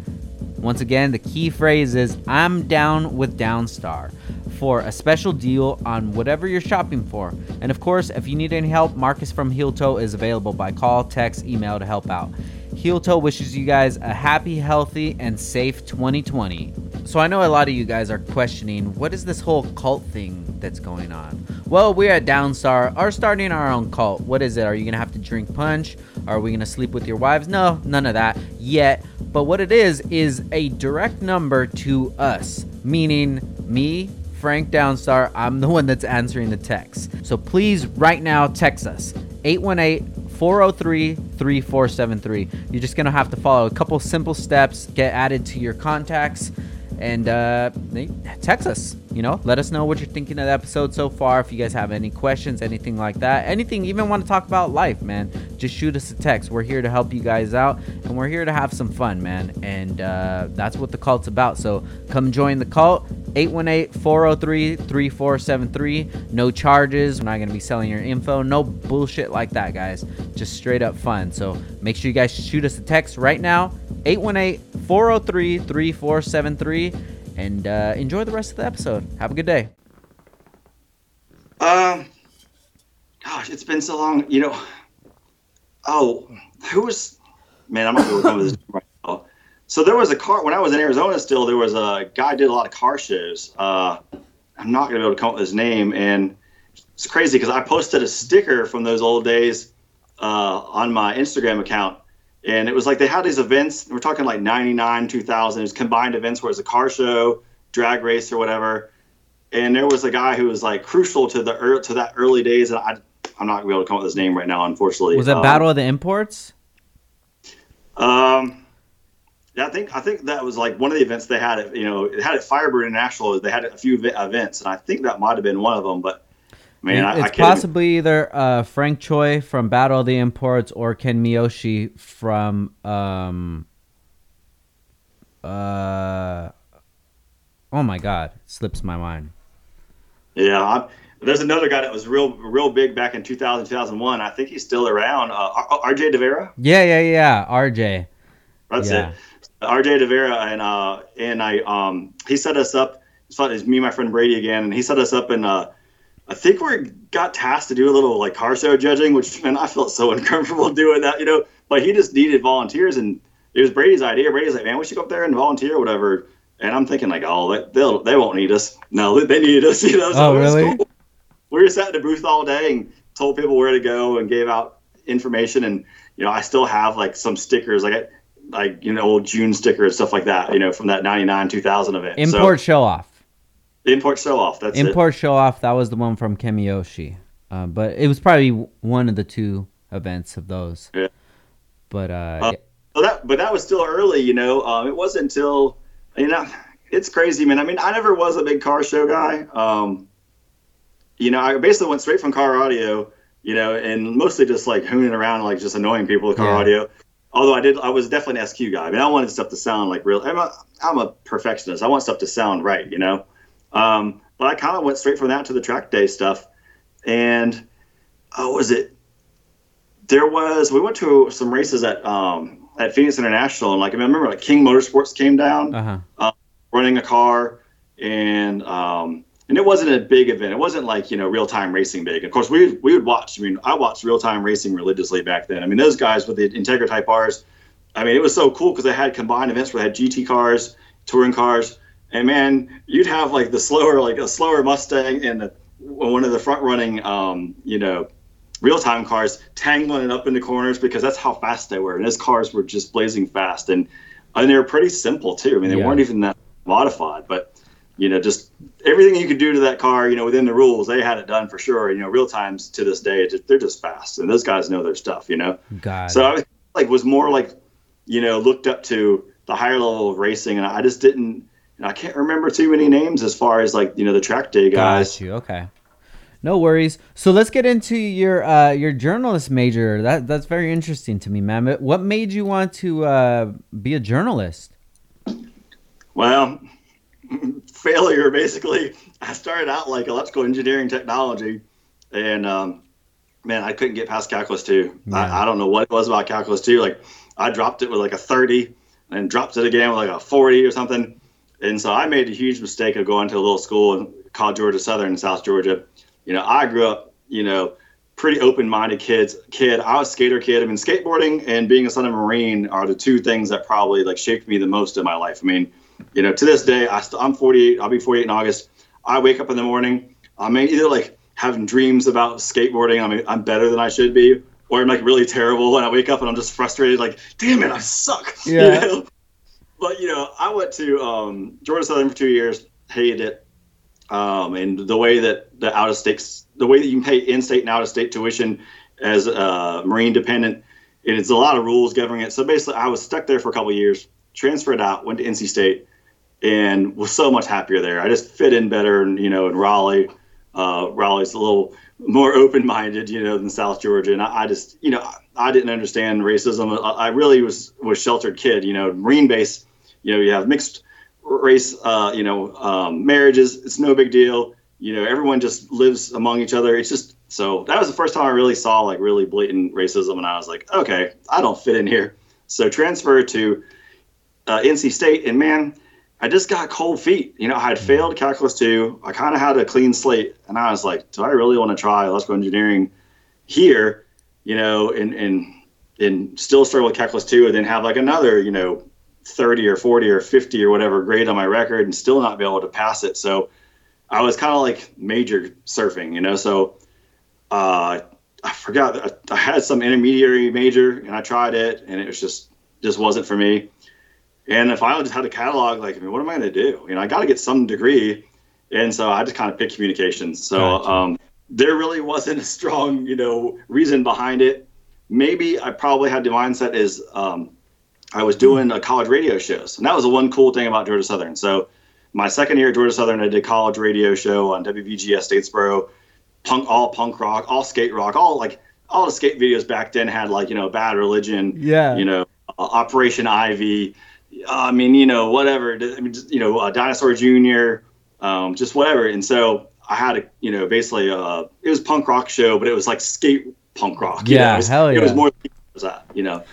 Once again, the key phrase is I'm down with Downstar for a special deal on whatever you're shopping for. And of course, if you need any help, Marcus from Heel Toe is available by call, text, email to help out. Heel Toe wishes you guys a happy, healthy, and safe 2020. So I know a lot of you guys are questioning what is this whole cult thing that's going on? Well, we at Downstar are starting our own cult. What is it? Are you gonna have to drink punch? Are we gonna sleep with your wives? No, none of that yet. But what it is is a direct number to us, meaning me, Frank Downstar. I'm the one that's answering the text. So please, right now, text us 818 403 3473. You're just going to have to follow a couple simple steps, get added to your contacts, and uh, text us. You know, let us know what you're thinking of the episode so far. If you guys have any questions, anything like that, anything, even want to talk about life, man, just shoot us a text. We're here to help you guys out, and we're here to have some fun, man. And uh, that's what the cult's about. So come join the cult. 818-403-3473 no charges we're not going to be selling your info no bullshit like that guys just straight up fun so make sure you guys shoot us a text right now 818-403-3473 and uh, enjoy the rest of the episode have a good day Um, gosh, it's been so long. You know, oh, who was? Man, I'm not going to remember this right now. So there was a car when I was in Arizona. Still, there was a guy did a lot of car shows. Uh, I'm not going to be able to come up with his name, and it's crazy because I posted a sticker from those old days uh, on my Instagram account. And it was like they had these events. We're talking like 99, 2000. It was combined events where it was a car show, drag race, or whatever and there was a guy who was like crucial to the ear to that early days and I I'm not gonna be able to come up with his name right now unfortunately. was that Um, battle of the imports Um yeah, I think I think that was like one of the events they had. At, you know, it had at Firebird International. They had a few events, and I think that might have been one of them. But man, I, it's I possibly either uh, Frank Choi from Battle of the Imports or Ken Miyoshi from um uh oh my god, slips my mind. Yeah, I'm, there's another guy that was real real big back in 2000 2001. I think he's still around. Uh, RJ De Vera. Yeah, yeah, yeah, RJ. That's Yeah. it. RJ De Vera and uh and I um he set us up. It's me and my friend Brady again, and he set us up in uh I think we got tasked to do a little like car show judging, which man I felt so uncomfortable doing that, you know. But he just needed volunteers, and it was Brady's idea. Brady's like, man, we should go up there and volunteer or whatever. And I'm thinking like, oh, they, they'll they won't need us. No, they, they needed us, you know. So Oh, really? cool. We were sat in the booth all day and told people where to go and gave out information and you know I still have like some stickers like I, like you know old June sticker and stuff like that. You know, from that '99 2000 event. Import so, show off. Import show off. That's import it. show off. That was the one from Ken Miyoshi, um, but it was probably one of the two events of those. Yeah. But uh, uh so that but that was still early. You know, um, it wasn't until you know it's crazy, man. I mean, I never was a big car show guy. Um, you know, I basically went straight from car audio, you know, and mostly just like hooning around, like just annoying people with car yeah. audio. Although I did, I was definitely an SQ guy. I mean, I wanted stuff to sound like real. I'm a, I'm a perfectionist. I want stuff to sound right, you know. Um, but I kind of went straight from that to the track day stuff, and oh, was it? There was we went to some races at um, at Phoenix International, and like I remember, like King Motorsports came down, uh-huh. uh, running a car, and um, and it wasn't a big event. It wasn't like you know real time racing big. Of course, we we would watch. I mean, I watched real time racing religiously back then. I mean, those guys with the Integra Type R's. I mean, it was so cool because they had combined events where they had GT cars, touring cars, and man, you'd have like the slower, like a slower Mustang and the, one of the front running, um, you know, real time cars tangling it up in the corners because that's how fast they were. And those cars were just blazing fast, and and they were pretty simple too. I mean, they yeah. weren't even that modified, but you know, just everything you could do to that car, you know, within the rules, they had it done for sure. You know, real times to this day, they're just fast, and those guys know their stuff. You know, God. So I was, like was more like, you know, looked up to the higher level of racing, and I just didn't. I can't remember too many names as far as like you know the track day guys. Got you. Okay. No worries. So let's get into your uh, your journalist major. That that's very interesting to me, man. What made you want to uh, be a journalist? Well, failure basically. I started out like electrical engineering technology, and um, man, I couldn't get past calculus two. Yeah. I, I, don't know what it was about calculus two. Like I dropped it with like a thirty, and dropped it again with like a forty or something. And so I made a huge mistake of going to a little school called Georgia Southern in South Georgia. You know, I grew up, you know, pretty open-minded kids kid i was a skater kid i mean skateboarding and being a son of a marine are the two things that probably like shaped me the most in my life i mean you know, to this day, I st- I'm 48. I'll be 48 in August. I wake up in the morning. I'm either like having dreams about skateboarding. I mean, I'm better than I should be, or I'm like really terrible. And I wake up and I'm just frustrated. Like, damn it, I suck. Yeah. You know? But you know, I went to um, Georgia Southern for two years. Hated it. Um, and the way that the out of state, the way that you can pay in-state and out-of-state tuition as a marine dependent, and it's a lot of rules governing it. So basically, I was stuck there for a couple years transferred out, went to NC State, and was so much happier there. I just fit in better, and you know, in Raleigh. Uh, Raleigh's a little more open-minded, you know, than South Georgia, and I, I just, you know, I didn't understand racism. I, I really was was sheltered kid, you know, Marine base. You know, you have mixed race, uh, you know, um, marriages. It's no big deal. You know, everyone just lives among each other. It's just so that was the first time I really saw like really blatant racism, and I was like, okay, I don't fit in here. So transfer to uh, NC State, and man, I just got cold feet. You know, I had mm-hmm. failed calculus two. I kind of had a clean slate, and I was like, do I really want to try electrical engineering here? You know, and and and still struggle with calculus two, and then have like another, you know, 30 or 40 or 50 or whatever grade on my record, and still not be able to pass it. So I was kind of like major surfing, you know. So uh, I forgot I had some intermediary major, and I tried it, and it was just just wasn't for me. And if I finally just had to catalog, like, I mean, what am I going to do? You know, I got to get some degree. And so I just kind of picked communications. So gotcha. um, there really wasn't a strong, you know, reason behind it. Maybe I probably had the mindset is um, I was doing a college radio shows. And that was the one cool thing about Georgia Southern. So my second year at Georgia Southern, I did college radio show on WVGS Statesboro, punk, all punk rock, all skate rock, all like all the skate videos back then had like, you know, Bad Religion, yeah, you know, uh, Operation Ivy, I mean, you know, whatever. I mean, just, you know, uh, Dinosaur Jr., um, just whatever. And so I had a, you know, basically, uh, it was punk rock show, but it was like skate punk rock. Yeah, know? it was, hell yeah. It was more that, you know.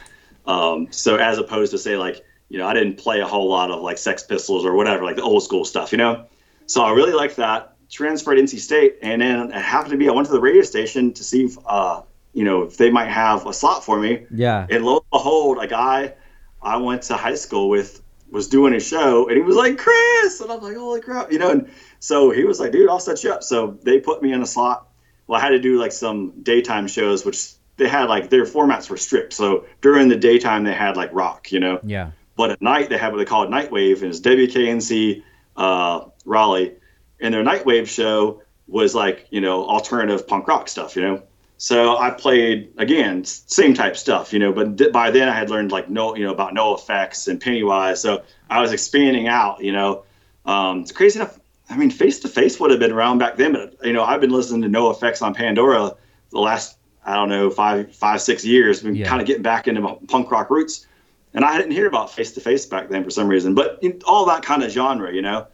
Um, so as opposed to say like, you know, I didn't play a whole lot of like Sex Pistols or whatever, like the old school stuff, you know. So I really liked that. Transferred NC State, and then it happened to be I went to the radio station to see if, uh, you know, if they might have a slot for me. Yeah. And lo and behold, a guy I went to high school with was doing a show and he was like Chris and I'm like holy crap you know and so he was like dude I'll set you up so they put me in a slot well I had to do like some daytime shows which they had like their formats were strict. So during the daytime they had like rock, you know. Yeah. But at night they had what they call Nightwave, and it's WKNC uh, Raleigh, and their Nightwave show was like you know alternative punk rock stuff, you know. So I played again same type stuff, you know. But th- by then I had learned like no, you know, about NOFX and Pennywise, so I was expanding out, you know. Um, it's crazy enough. I mean, Face to Face would have been around back then, but you know, I've been listening to NOFX on Pandora the last I don't know five five six years. Been Yeah. kind of getting back into my punk rock roots, and I didn't hear about Face to Face back then for some reason. But you know, all that kind of genre, you know.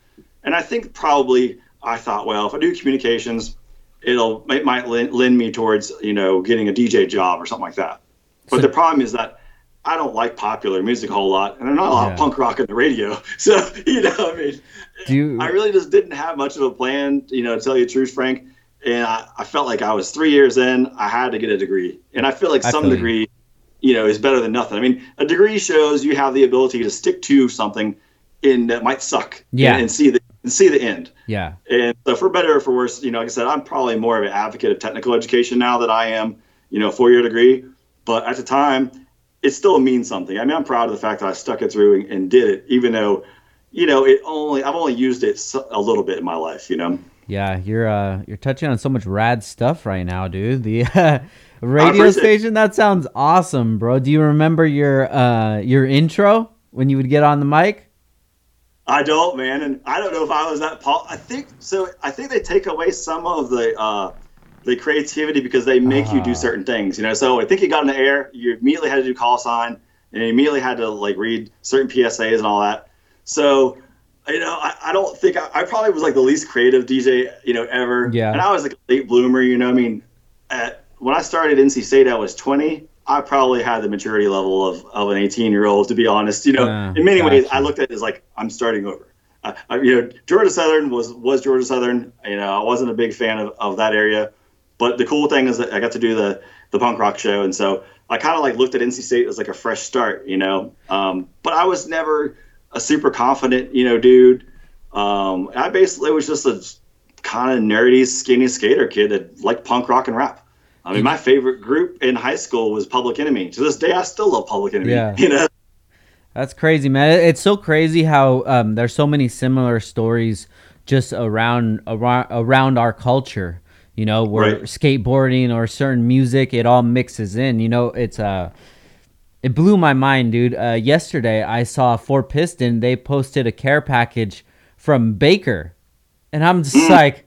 And I think probably I thought, well, if I do communications, it'll it might lend, lend me towards you know getting a DJ job or something like that. But So- the problem is that I don't like popular music a whole lot, and there's not a lot of punk rock in the radio. So you know, I mean, you, I really just didn't have much of a plan, you know, to tell you the truth, Frank. And I, I felt like I was three years in, I had to get a degree. And I feel like some feel degree, you know, is better than nothing. I mean, a degree shows you have the ability to stick to something in that might suck. Yeah. And, and see the and see the end. yeah. And so for better or for worse, you know, like I said, I'm probably more of an advocate of technical education now that I am, you know, four year degree. But at the time, it still means something. I mean, I'm proud of the fact that I stuck it through and, and did it, even though, you know, it only I've only used it a little bit in my life. You know, Yeah, you're uh you're touching on so much rad stuff right now, dude. The uh, radio station that sounds awesome, bro. Do you remember your uh your intro when you would get on the mic? I don't, man, and I don't know if I was that. Paul, I think so. I think they take away some of the uh, the creativity because they make you Ah. do certain things. You know, so I think you got in the air, you immediately had to do call sign, and you immediately had to like read certain PSAs and all that. So, you know, I, I don't think I, I probably was like the least creative DJ, you know, ever. Yeah. And I was like a late bloomer. You know, I mean, at when I started NC State, I was 20. I probably had the maturity level of, of an 18 year old, to be honest. You know, in many ways. I looked at it as like I'm starting over. I, I, you know, Georgia Southern was was Georgia Southern. You know, I wasn't a big fan of, of that area, but the cool thing is that I got to do the the punk rock show, and so I kind of like looked at NC State as like a fresh start. You know, um, but I was never a super confident, you know, dude. Um, I basically was just a kind of nerdy, skinny skater kid that liked punk rock and rap. I mean, my favorite group in high school was Public Enemy. To this day, I still love Public Enemy. Yeah. You know, That's crazy, man. It's so crazy how um, there's so many similar stories just around around, around our culture. You know, where Right. skateboarding or certain music, it all mixes in. You know, it's uh it blew my mind, dude. Uh, yesterday, I saw Four Piston. They posted a care package from Baker, and I'm just like,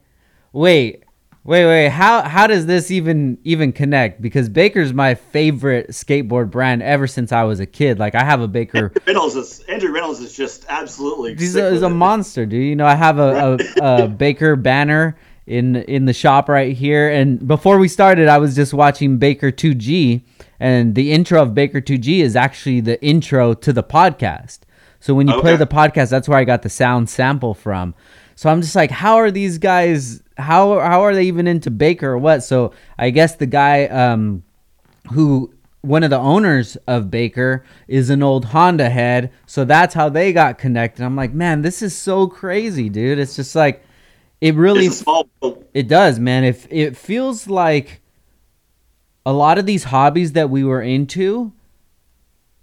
wait, wait, wait. How how does this even even connect? Because Baker's my favorite skateboard brand ever since I was a kid. Like I have a Baker. Reynolds is Andrew Reynolds is just absolutely. He's a, he's a monster, dude. You know, I have a, a, a Baker banner in in the shop right here. And before we started, I was just watching Baker 2G, and the intro of Baker 2G is actually the intro to the podcast. So when you play the podcast, that's where I got the sound sample from. So I'm just like, how are these guys? How how are they even into Baker or what? So I guess the guy um, who one of the owners of Baker is an old Honda head, so that's how they got connected. I'm like, man, this is so crazy, dude. It's just like it really It's a small world. it does, man. If it feels like a lot of these hobbies that we were into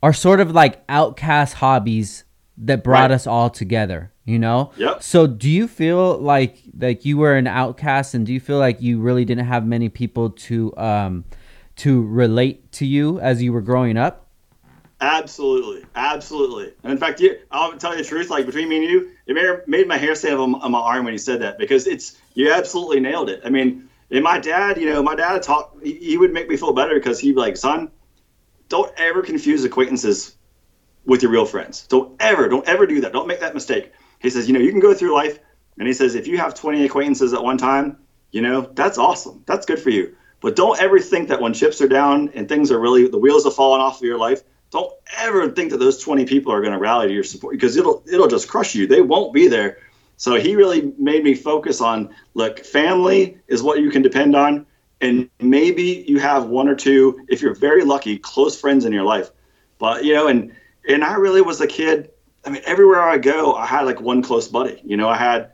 are sort of like outcast hobbies that brought Right. us all together, you know? Yep. So do you feel like like you were an outcast and do you feel like you really didn't have many people to um to relate to you as you were growing up? Absolutely, absolutely. And in fact, you, I'll tell you the truth. Like between me and you, it made, made my hair stand up on, on my arm when you said that because it's you absolutely nailed it. I mean, and my dad, you know, my dad taught. He, he would make me feel better because he'd be like, "Son, don't ever confuse acquaintances with your real friends. Don't ever, don't ever do that. Don't make that mistake." He says, "You know, you can go through life, and he says if you have 20 acquaintances at one time, you know, that's awesome. That's good for you. But don't ever think that when chips are down and things are really the wheels are falling off of your life, don't ever think that those 20 people are going to rally to your support because it'll it'll just crush you. They won't be there. So he really made me focus on look, family is what you can depend on, and maybe you have one or two, if you're very lucky, close friends in your life. But you know, and and I really was a kid. I mean, everywhere I go, I had like one close buddy. You know, I had,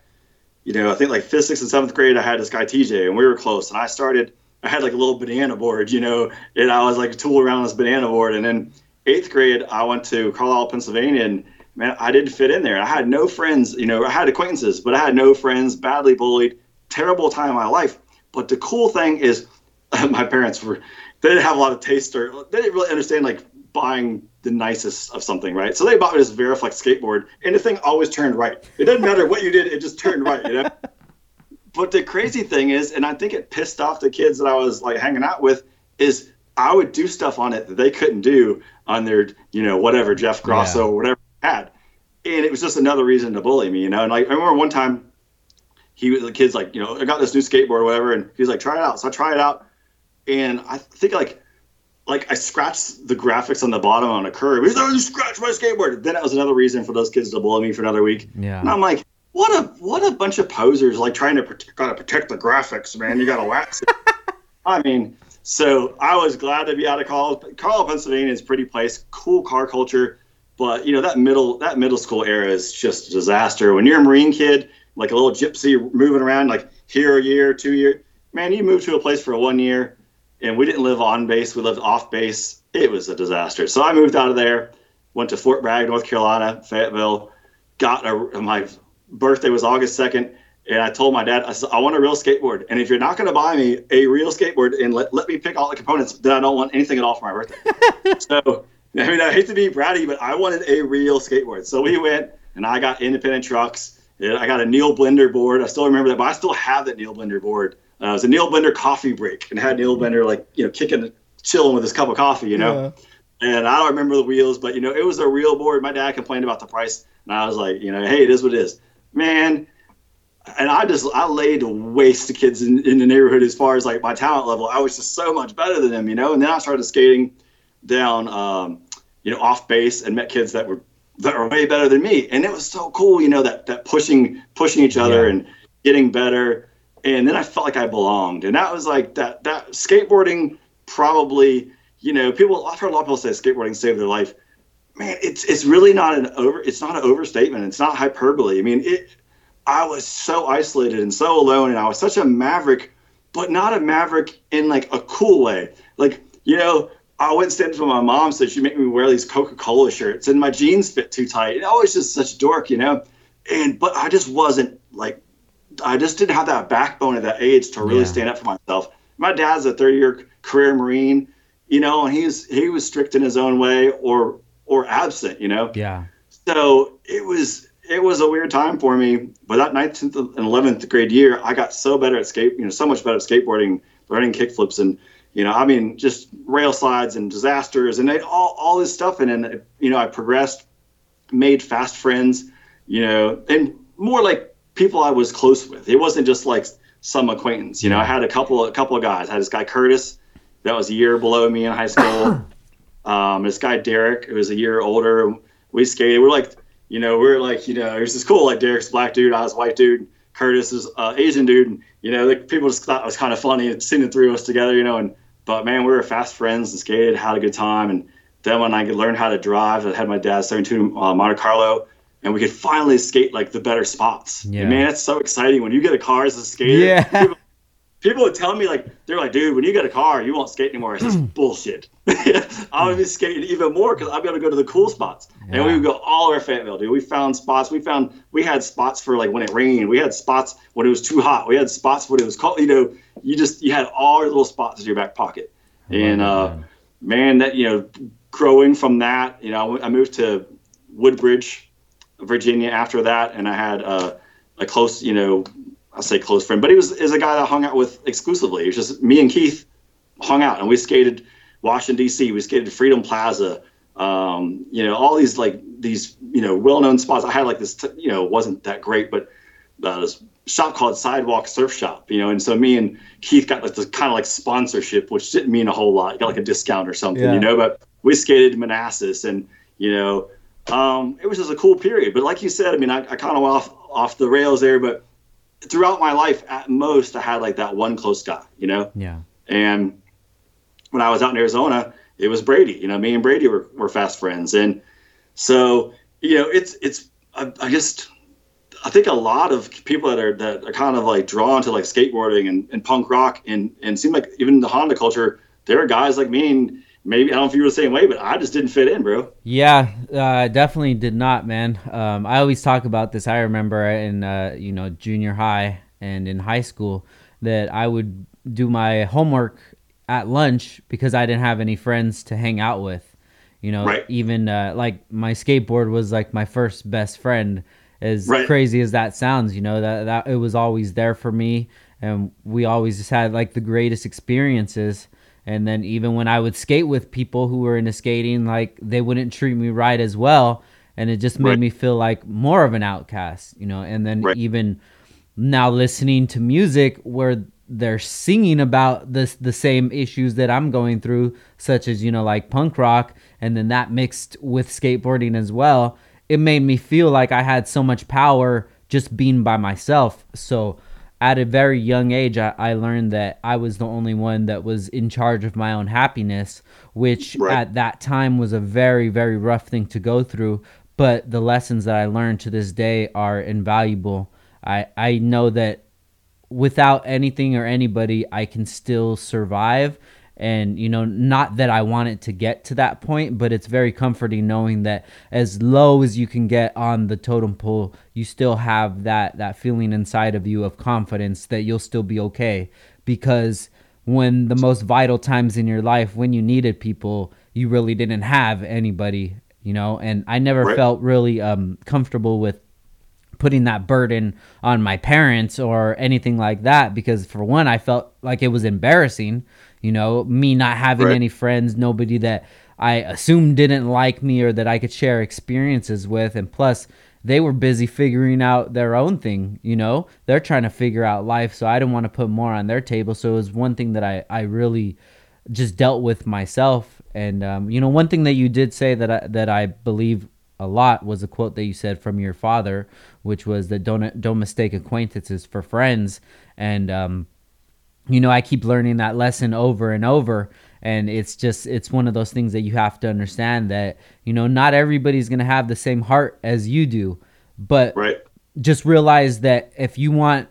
you know, I think like fifth, sixth, and seventh grade, I had this guy TJ, and we were close. And I started I had like a little banana board, you know, and I was like a tool around this banana board. And then eighth grade, I went to Carlisle, Pennsylvania, and man, I didn't fit in there. I had no friends, you know, I had acquaintances, but I had no friends, badly bullied, terrible time in my life. But the cool thing is, my parents were, they didn't have a lot of taste or they didn't really understand like buying the nicest of something, right? So they bought me this Veriflex skateboard, and the thing always turned right. It doesn't matter what you did, it just turned right, you know? but the crazy thing is, and I think it pissed off the kids that I was like hanging out with, is I would do stuff on it that they couldn't do on their, you know, whatever Jeff Grosso yeah. or whatever had. And it was just another reason to bully me, you know. And like I remember one time, he was the kid's like, you know, I got this new skateboard or whatever, and he's like, try it out. So I try it out, and I think like like I scratched the graphics on the bottom on a curve. He's like, you scratched my skateboard. Then that was another reason for those kids to bully me for another week. Yeah. And I'm like, what a what a bunch of posers like trying to protect, gotta protect the graphics, man. You gotta wax it. I mean, so I was glad to be out of college. Carlisle, Pennsylvania is a pretty place, cool car culture, but you know that middle that middle school era is just a disaster. When you're a Marine kid, like a little gypsy moving around, like here a year, two year, man, you move to a place for one year, and we didn't live on base, we lived off base. It was a disaster. So I moved out of there, went to Fort Bragg, North Carolina, Fayetteville, got a, my birthday was August 2nd. And I told my dad, I said, I want a real skateboard. And if you're not going to buy me a real skateboard and let, let me pick all the components, then I don't want anything at all for my birthday. so, I mean, I hate to be bratty, but I wanted a real skateboard. So we went and I got independent trucks. I got a Neil Blender board. I still remember that, but I still have that Neil Blender board. Uh, it was a Neil Blender coffee break and had Neil Blender like, you know, kicking, chilling with his cup of coffee, you know? Yeah. And I don't remember the wheels, but, you know, it was a real board. My dad complained about the price. And I was like, you know, hey, it is what it is man, and I just I laid waste to kids in, in the neighborhood as far as like my talent level. I was just so much better than them, you know. And then I started skating down, um, you know, off base and met kids that were that were way better than me, and it was so cool, you know, that that pushing pushing each other yeah. and getting better. And then I felt like I belonged, and that was like that that skateboarding probably, you know, people I've heard a lot of people say skateboarding saved their life man, it's it's really not an over it's not an overstatement. It's not hyperbole. I mean, it I was so isolated and so alone and I was such a maverick, but not a maverick in like a cool way. Like, you know, I went stand to my mom said she made me wear these Coca-Cola shirts and my jeans fit too tight. And I was just such a dork, you know? And but I just wasn't like I just didn't have that backbone at that age to really yeah. stand up for myself. My dad's a 30 year career Marine, you know, and he's he was strict in his own way or or absent, you know? Yeah. So it was it was a weird time for me. But that ninth and eleventh grade year, I got so better at skate, you know, so much better at skateboarding, learning kickflips, and you know, I mean, just rail slides and disasters and all all this stuff. And then you know, I progressed, made fast friends, you know, and more like people I was close with. It wasn't just like some acquaintance. You know, I had a couple a couple of guys. I had this guy Curtis, that was a year below me in high school. Um, this guy Derek, who was a year older, we skated. We're like, you know, we're like, you know, it was just cool. Like Derek's black dude, I was white dude. Curtis is uh, Asian dude. And, you know, the people just thought it was kind of funny seeing the three of us together, you know. And but man, we were fast friends and skated, had a good time. And then when I could learn how to drive, I had my dad's 72 uh, Monte Carlo, and we could finally skate like the better spots. Yeah. And man, it's so exciting when you get a car as a skater. Yeah. People, people would tell me like they're like, dude, when you get a car, you won't skate anymore. It's just bullshit. I would be skating even more because I'd be able to go to the cool spots, yeah. and we would go all over Fayetteville, dude. We found spots. We found we had spots for like when it rained. We had spots when it was too hot. We had spots when it was cold. You know, you just you had all your little spots in your back pocket, and uh, man, that you know, growing from that, you know, I moved to Woodbridge, Virginia after that, and I had uh, a close, you know, I say close friend, but he was is a guy that I hung out with exclusively. It was just me and Keith hung out, and we skated Washington D.C. We skated Freedom Plaza. Um, you know, all these like these you know well-known spots. I had like this, t- you know, wasn't that great, but uh, this shop called Sidewalk Surf Shop. You know, and so me and Keith got like this kind of like sponsorship, which didn't mean a whole lot. You got like a discount or something, yeah. you know. But we skated Manassas, and you know, um, it was just a cool period. But like you said, I mean, I, I kind of went off off the rails there, but throughout my life, at most, I had like that one close guy, you know? Yeah. And when I was out in Arizona, it was Brady. You know, me and Brady were, were fast friends. And so, you know, it's, it's, I, I just, I think a lot of people that are that are kind of like drawn to like skateboarding and, and punk rock and and seem like even the Honda culture, there are guys like me and maybe I don't know if you were the same way, but I just didn't fit in, bro. Yeah, uh, definitely did not, man. Um, I always talk about this. I remember in uh, you know junior high and in high school that I would do my homework at lunch because I didn't have any friends to hang out with. You know, Right. even uh, like my skateboard was like my first best friend. As Right. crazy as that sounds, you know that that it was always there for me, and we always just had like the greatest experiences. And then even when I would skate with people who were into skating, like they wouldn't treat me right as well, and it just made Right. me feel like more of an outcast, you know. And then Right. even now listening to music where they're singing about this the same issues that I'm going through, such as you know like punk rock, and then that mixed with skateboarding as well, it made me feel like I had so much power just being by myself. So at a very young age, I, I learned that I was the only one that was in charge of my own happiness, which Right. at that time was a very, very rough thing to go through. But the lessons that I learned to this day are invaluable. I, I know that without anything or anybody, I can still survive. And, you know, not that I want it to get to that point, but it's very comforting knowing that as low as you can get on the totem pole, you still have that, that feeling inside of you of confidence that you'll still be okay. Because when the most vital times in your life, when you needed people, you really didn't have anybody, you know? And I never Right. felt really um, comfortable with putting that burden on my parents or anything like that because for one I felt like it was embarrassing, you know, me not having Right. any friends, nobody that I assumed didn't like me or that I could share experiences with and plus they were busy figuring out their own thing, you know. They're trying to figure out life, so I didn't want to put more on their table. So it was one thing that I I really just dealt with myself. And um, you know, one thing that you did say that I, that I believe a lot was a quote that you said from your father, which was that don't don't mistake acquaintances for friends. And um, you know, I keep learning that lesson over and over. And it's just it's one of those things that you have to understand that you know not everybody's gonna have the same heart as you do, but Right. just realize that if you want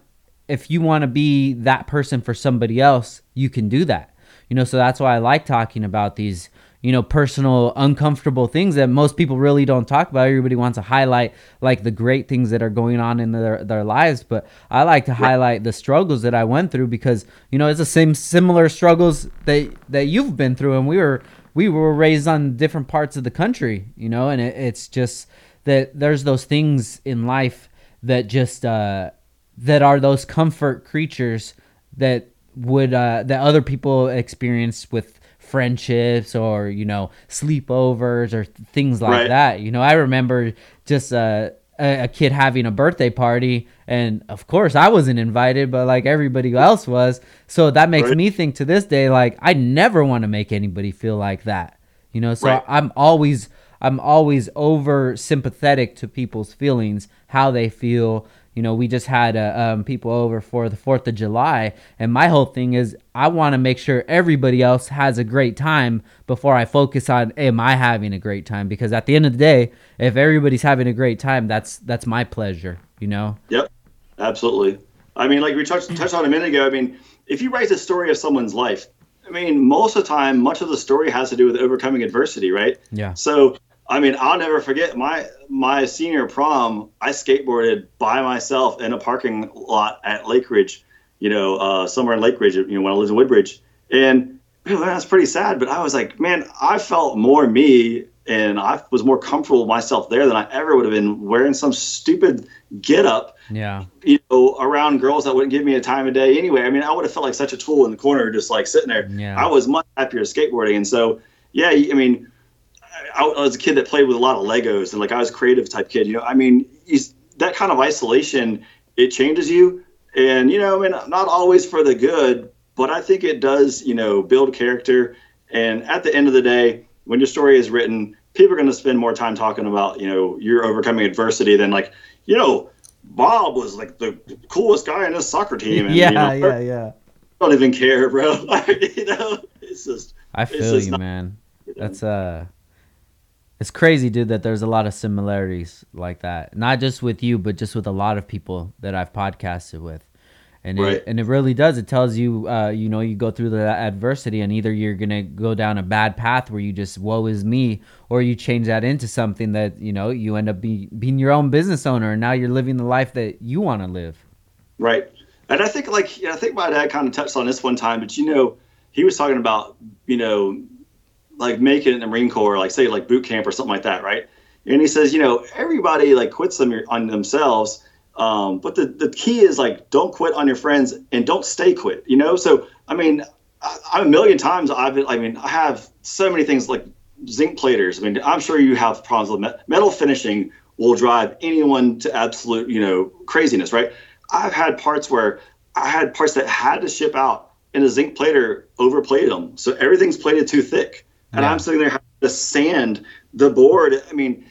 if you want to be that person for somebody else you can do that you know so that's why i like talking about these you know personal uncomfortable things that most people really don't talk about. Everybody wants to highlight like the great things that are going on in their, their lives. But i like to highlight the struggles that i went through because you know it's the same similar struggles that that you've been through. And we were we were raised on different parts of the country you know and it, it's just that there's those things in life that just uh, that are those comfort creatures that would uh, that other people experience with friendships or you know sleepovers or things like Right. that. You know, I remember just uh, a, a kid having a birthday party, and of course I wasn't invited, but like everybody else was. So that makes Right. me think to this day, like I never want to make anybody feel like that. You know, so Right. I'm always I'm always over sympathetic to people's feelings, how they feel. You know, we just had uh, um, people over for the Fourth of July, and my whole thing is I want to make sure everybody else has a great time before I focus on am I having a great time? Because at the end of the day, if everybody's having a great time, that's that's my pleasure. You know? Yep, absolutely. I mean, like we touched touched on a minute ago. I mean, if you write the story of someone's life, I mean, most of the time, much of the story has to do with overcoming adversity, right? Yeah. So, I mean, I'll never forget my my senior prom. I skateboarded by myself in a parking lot at Lake Ridge, you know, uh, somewhere in Lake Ridge, you know, when I lived in Woodbridge, and that's pretty sad. But I was like, man, I felt more me, and I was more comfortable with myself there than I ever would have been wearing some stupid get up Yeah. you know, around girls that wouldn't give me a time of day anyway. I mean, I would have felt like such a tool in the corner, just like sitting there. Yeah. I was much happier skateboarding, and so yeah, I mean, I, was a kid that played with a lot of Legos, and like I was a creative type kid. You know, I mean, that kind of isolation it changes you, and you know, I mean, not always for the good, but I think it does, you know, build character. And at the end of the day, when your story is written, people are going to spend more time talking about, you know, you're overcoming adversity than like, you know, Bob was like the coolest guy in his soccer team. And, yeah, you know, yeah, yeah. I don't even care, bro. You know, it's just I It's feel just you, not- man. you know. That's uh It's crazy, dude, that there's a lot of similarities like that. Not just with you, but just with a lot of people that I've podcasted with. And Right. it, and it really does. It tells you, uh, you know, you go through the adversity, and either you're gonna go down a bad path where you just woe is me, or you change that into something that you know you end up be, being your own business owner, and now you're living the life that you want to live. Right. And I think like yeah, I think my dad kind of touched on this one time, but you know, he was talking about, you know, like making it in the Marine Corps, like say like boot camp or something like that, right? And he says, you know, everybody like quits them on themselves. Um, but the, the key is like don't quit on your friends and don't stay quit, you know? So I mean, I, I'm a million times I've I mean, I have so many things like zinc platers. I mean, I'm sure you have problems with met- metal finishing will drive anyone to absolute, you know, craziness, right? I've had parts where I had parts that had to ship out and a zinc plater overplayed them. So everything's plated too thick. And Yeah. I'm sitting there having to sand the board. I mean,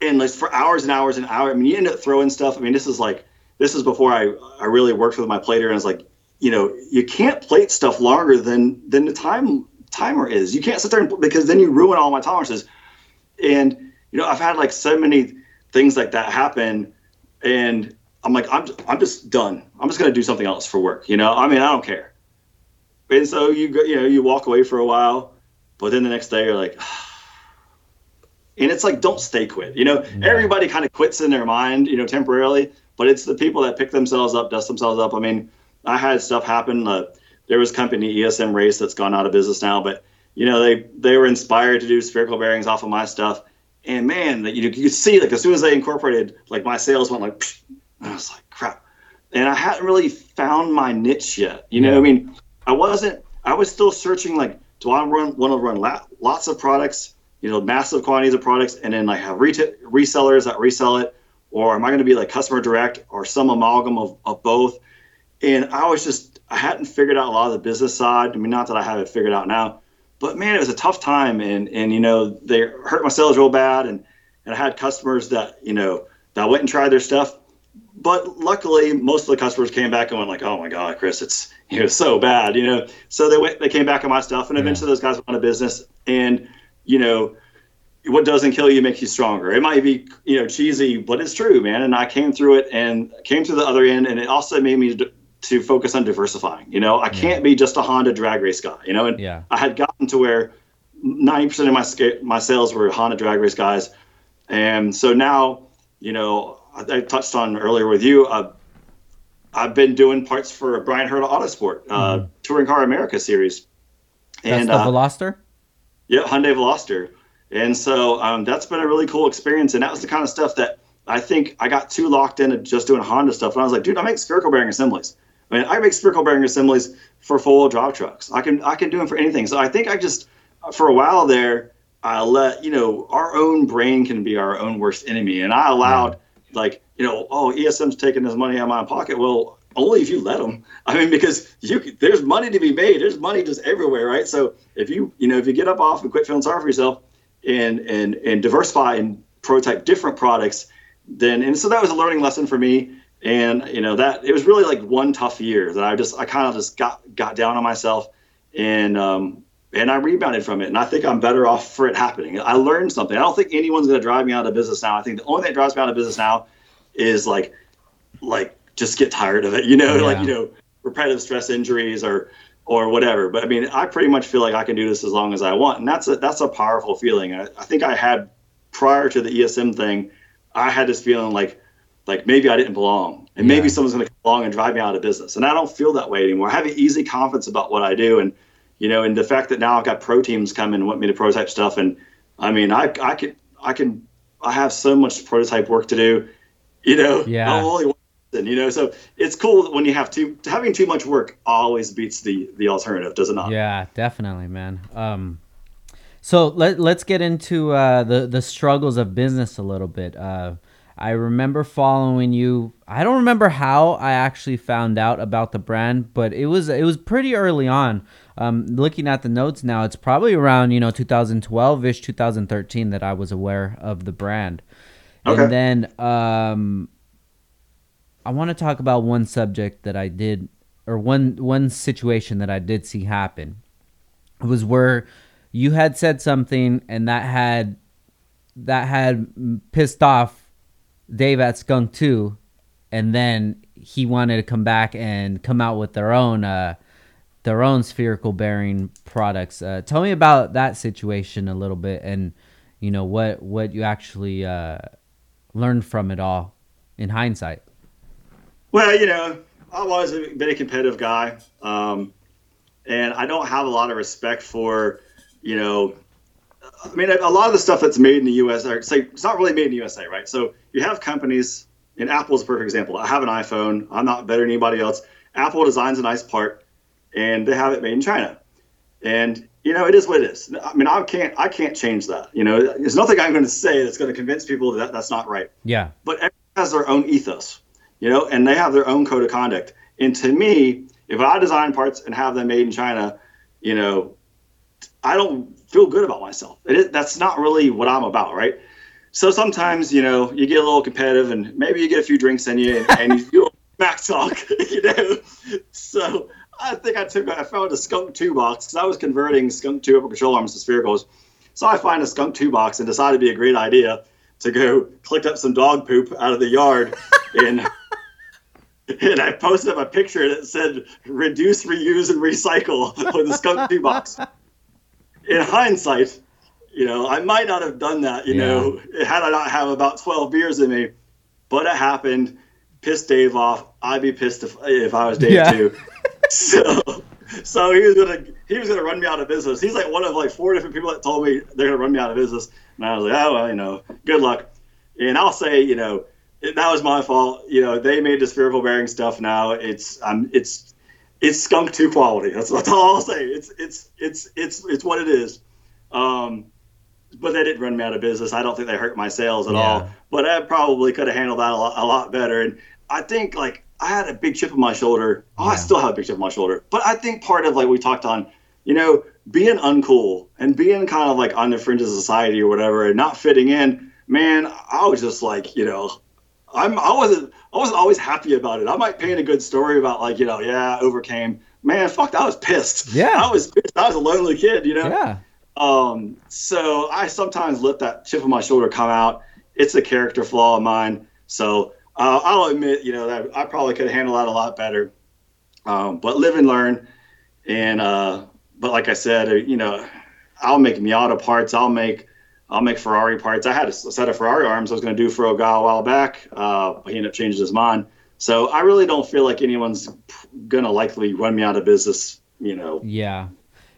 and like for hours and hours and hours. I mean, you end up throwing stuff. I mean, this is like, this is before I, I really worked with my plater. And I was like, you know, you can't plate stuff longer than, than the time timer is. You can't sit there and, because then you ruin all my tolerances. And, you know, I've had like so many things like that happen. And I'm like, I'm, I'm just done. I'm just going to do something else for work. You know, I mean, I don't care. And so you go, you know, you walk away for a while, but then the next day you're like, and it's like, don't stay quit. You know, everybody kind of quits in their mind, you know, temporarily, but it's the people that pick themselves up, dust themselves up. I mean, I had stuff happen. Uh, there was company ESM Race that's gone out of business now, but you know, they they were inspired to do spherical bearings off of my stuff, and man, that you, you could see like as soon as they incorporated, like my sales went like, I was like, crap. And I hadn't really found my niche yet. You know, Yeah. I mean, I wasn't. I was still searching like, do I run want to run lots of products, you know, massive quantities of products, and then like have retail resellers that resell it, or am I going to be like customer direct or some amalgam of, of both? And I was just I hadn't figured out a lot of the business side. I mean, not that I have it figured out now, but man, it was a tough time, and and you know they hurt my sales real bad, and and I had customers that you know that went and tried their stuff, but luckily most of the customers came back and went like, oh my god, Chris, it's you know so bad, you know. So they went, they came back on my stuff, and eventually those guys went out of business, and you know. What doesn't kill you makes you stronger. It might be, you know, cheesy, but it's true, man. And I came through it and came to the other end, and it also made me d- to focus on diversifying. You know, I can't be just a Honda drag race guy. You know, and Yeah. I had gotten to where ninety percent of my my sales were Honda drag race guys, and so now, you know, I, touched on earlier with you. Uh, I've been doing parts for Bryan Herta Autosport, uh, Touring Car America series, Mm-hmm. That's and the uh, Veloster. yeah, Hyundai Veloster. And so um, that's been a really cool experience. And that was the kind of stuff that I think I got too locked into just doing Honda stuff. And I was like, dude, I make spherical bearing assemblies. I mean, I make spherical bearing assemblies for full drive trucks. I can I can do them for anything. So I think I just for a while there, I let you know our own brain can be our own worst enemy, and I allowed like you know oh ESM's taking this money out of my pocket. Well, only if you let them. I mean, because you there's money to be made. There's money just everywhere, right? So if you you know if you get up off and quit feeling sorry for yourself and and and diversify and prototype different products, then and so that was a learning lesson for me. And you know that it was really like one tough year that I just I kind of just got got down on myself and um and I rebounded from it. And I think I'm better off for it happening. I learned something. I don't think anyone's going to drive me out of business now. I think the only thing that drives me out of business now is like like just get tired of it. You know, like you know repetitive stress injuries or or whatever. But I mean, I pretty much feel like I can do this as long as I want, and that's a that's a powerful feeling. I, I think I had prior to the ESM thing, I had this feeling like like maybe I didn't belong, and maybe Yeah. someone's going to come along and drive me out of business. And I don't feel that way anymore. I have an easy confidence about what I do, and you know, and the fact that now I've got pro teams coming and want me to prototype stuff, and I mean, I I can I can I have so much prototype work to do, you know. Yeah. Only one you know, so it's cool when you have too having too much work always beats the the alternative, does it not? Yeah, definitely, man. Um, so let let's get into uh, the the struggles of business a little bit. Uh, I remember following you. I don't remember how I actually found out about the brand, but it was it was pretty early on. Um, looking at the notes now, it's probably around you know 2012 ish, 2013 that I was aware of the brand. Okay. And then um, I want to talk about one subject that I did, or one one situation that I did see happen. It was where you had said something, and that had that had pissed off Dave at Skunk 2 and then he wanted to come back and come out with their own uh, their own spherical bearing products. Uh, tell me about that situation a little bit and you know what what you actually uh, learned from it all in hindsight. Well, you know, I've always been a competitive guy, um, and I don't have a lot of respect for, you know, I mean, a lot of the stuff that's made in the U.S. Or say it's not really made in the USA, right? So you have companies, and Apple's a perfect example. I have an iPhone. I'm not better than anybody else. Apple designs a nice part, and they have it made in China, and you know it is what it is. I mean, I can't I can't change that. You know, there's nothing I'm going to say that's going to convince people that that's not right. Yeah. But everyone has their own ethos, you know, and they have their own code of conduct. And to me, if I design parts and have them made in China, you know, I don't feel good about myself. that's not really what I'm about, right? So sometimes, you know, you get a little competitive and maybe you get a few drinks in you and, and you feel back talk, you know. So I think I took, I found a Skunk 2 box because I was converting Skunk 2 upper control arms to sphericals. So I find a Skunk 2 box and decided to be a great idea to go collect up some dog poop out of the yard and and I posted up a picture that said reduce, reuse, and recycle with the Skunk 2 box. In hindsight, you know, I might not have done that, you yeah. know, had I not have about 12 beers in me, but it happened. Pissed Dave off. I'd be pissed if, if I was Dave yeah. too. so, so he was gonna he was gonna run me out of business. He's like one of like four different people that told me they're gonna run me out of business, and I was like, oh well, you know, good luck. And I'll say, you know, that was my fault. You know, they made the spherical bearing stuff. Now it's um, it's it's skunk two quality. That's, that's all I'll say. It's it's it's it's it's what it is. Um, but they didn't run me out of business. I don't think they hurt my sales at yeah. all. But I probably could have handled that a lot, a lot better. And I think like I had a big chip on my shoulder. Oh, yeah. I still have a big chip on my shoulder. But I think part of like we talked on, you know, being uncool and being kind of like on the fringes of society or whatever and not fitting in. Man, I was just like, you know, I'm I wasn't I wasn't always happy about it. I might paint a good story about like you know yeah I overcame. Man, fuck, I was pissed. Yeah, I was pissed. I was a lonely kid, you know. Yeah. Um. So I sometimes let that chip on my shoulder come out. It's a character flaw of mine. So uh, I'll admit, you know, that I probably could handle that a lot better. Um, but live and learn. And uh, but like I said, uh, you know, I'll make Miata parts. I'll make I'll make Ferrari parts. I had a set of Ferrari arms I was going to do for a guy a while back. Uh, he ended up changing his mind. So I really don't feel like anyone's going to likely run me out of business. You know. Yeah.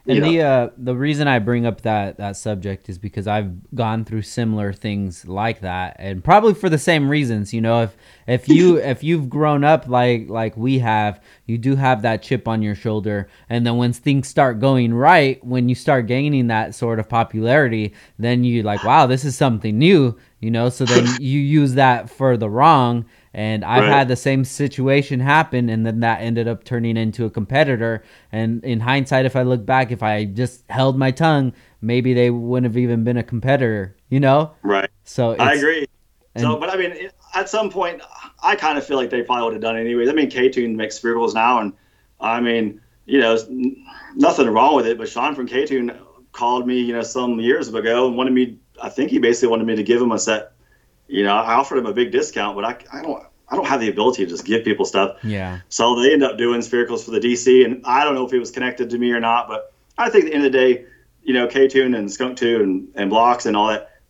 And the uh, the reason I bring up that that subject is because I've gone through similar things like that, and probably for the same reasons. You know, if if you if you've grown up like like we have, you do have that chip on your shoulder, and then when things start going right, when you start gaining that sort of popularity, then you like, wow, this is something new. You know, so then you use that for the wrong and I've right. had the same situation happen, and then that ended up turning into a competitor. And in hindsight, if I look back, if I just held my tongue, maybe they wouldn't have even been a competitor, you know? Right. So I agree. so, but I mean, at some point, I kind of feel like they probably would have done it anyways. I mean, K Tune makes sphericals now, and I mean, you know, nothing wrong with it. But Sean from K Tune called me, you know, some years ago and wanted me. I think he basically wanted me to give him a set you know, I offered him a big discount, but I, I don't I don't have the ability to just give people stuff. Yeah. So they end up doing sphericals for the DC, and I don't know if it was connected to me or not, but I think at the end of the day, you know, K Tune and Skunk Two and, and Blox and all that,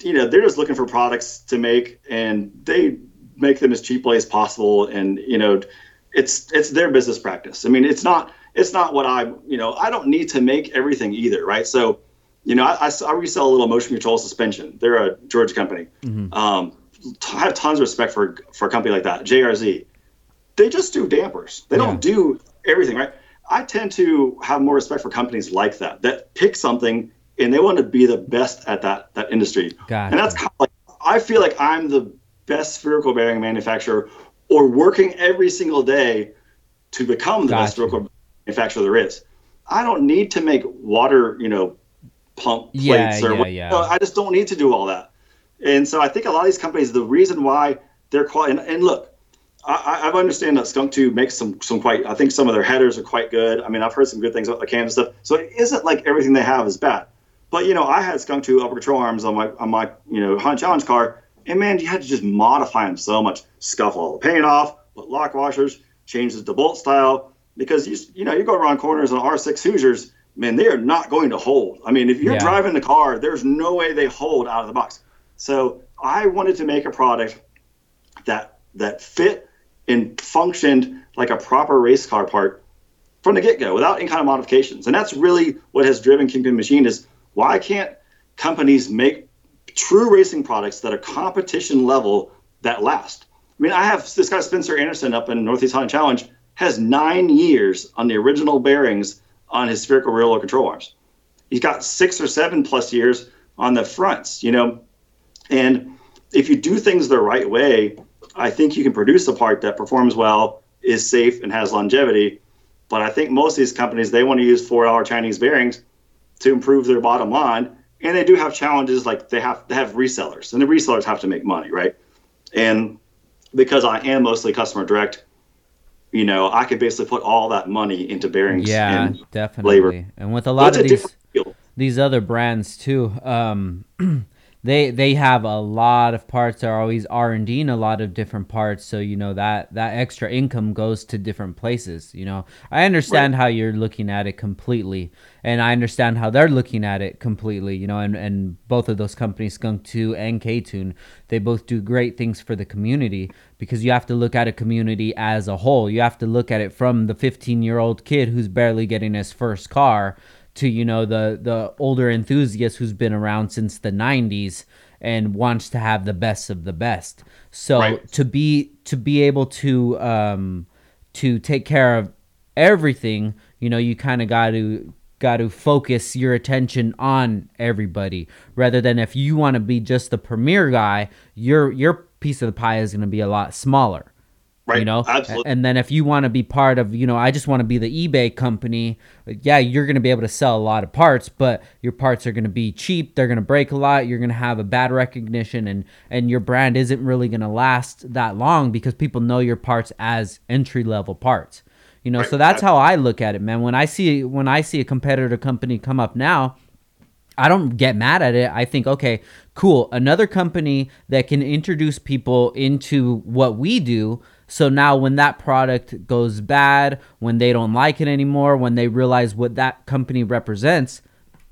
you know, they're just looking for products to make, and they make them as cheaply as possible, and you know, it's it's their business practice. I mean, it's not it's not what I you know I don't need to make everything either, right? So you know, I, I, resell a little motion control suspension. They're a Georgia company. Mm-hmm. Um, I have tons of respect for for a company like that, JRZ. They just do dampers. They yeah. don't do everything, right? I tend to have more respect for companies like that that pick something and they want to be the best at that that industry. Gotcha. And that's kind of like I feel like I'm the best spherical bearing manufacturer, or working every single day to become the gotcha. best spherical manufacturer there is. I don't need to make water, you know, pump plates yeah, or yeah, yeah. I just don't need to do all that. And so I think a lot of these companies, the reason why they're quite and, and look, I, I understand that Skunk 2 makes some some quite. I think some of their headers are quite good. I mean, I've heard some good things about the Canvas stuff. So it isn't like everything they have is bad. But you know, I had Skunk 2 upper control arms on my on my you know Honda Challenge car, and man, you had to just modify them so much. Scuff all the paint off, put lock washers, change the bolt style because you you know you go around corners on R6 Hoosiers, man, they are not going to hold. I mean, if you're Yeah. driving the car, there's no way they hold out of the box. So I wanted to make a product that that fit and functioned like a proper race car part from the get-go without any kind of modifications. And that's really what has driven Kingpin Machine is why can't companies make true racing products that are competition level that last? I mean, I have this guy Spencer Anderson up in Northeast Honda Challenge has nine years on the original bearings on his spherical load control arms. He's got six or seven plus years on the fronts, you know. And if you do things the right way, I think you can produce a part that performs well, is safe, and has longevity. But I think most of these companies they want to use four dollar Chinese bearings to improve their bottom line, and they do have challenges like they have to have resellers, and the resellers have to make money, right? And because I am mostly customer direct, you know, I could basically put all that money into bearings. Yeah, and definitely. labor. And with a lot of these these other brands too, um, they they have a lot of parts. They're always R and D in a lot of different parts. So you know that that extra income goes to different places. You know, I understand how you're looking at it completely, and I understand how they're looking at it completely. You know, and and both of those companies, Skunk Two and K Tune, they both do great things for the community because you have to look at a community as a whole. You have to look at it from the 15 year old kid who's barely getting his first car to you know the the older enthusiast who's been around since the 90s and wants to have the best of the best. So Right. to be to be able to um to take care of everything you know you kind of got to got to focus your attention on everybody. Rather than if you want to be just the premier guy your your piece of the pie is going to be a lot smaller Right. you know Absolutely. and then if you want to be part of you know i just want to be the ebay company yeah you're going to be able to sell a lot of parts but your parts are going to be cheap they're going to break a lot you're going to have a bad recognition and and your brand isn't really going to last that long because people know your parts as entry level parts you know Right. so that's how i look at it man when i see when i see a competitor company come up now I don't get mad at it. I think, okay, cool. Another company that can introduce people into what we do. So now when that product goes bad, when they don't like it anymore, when they realize what that company represents,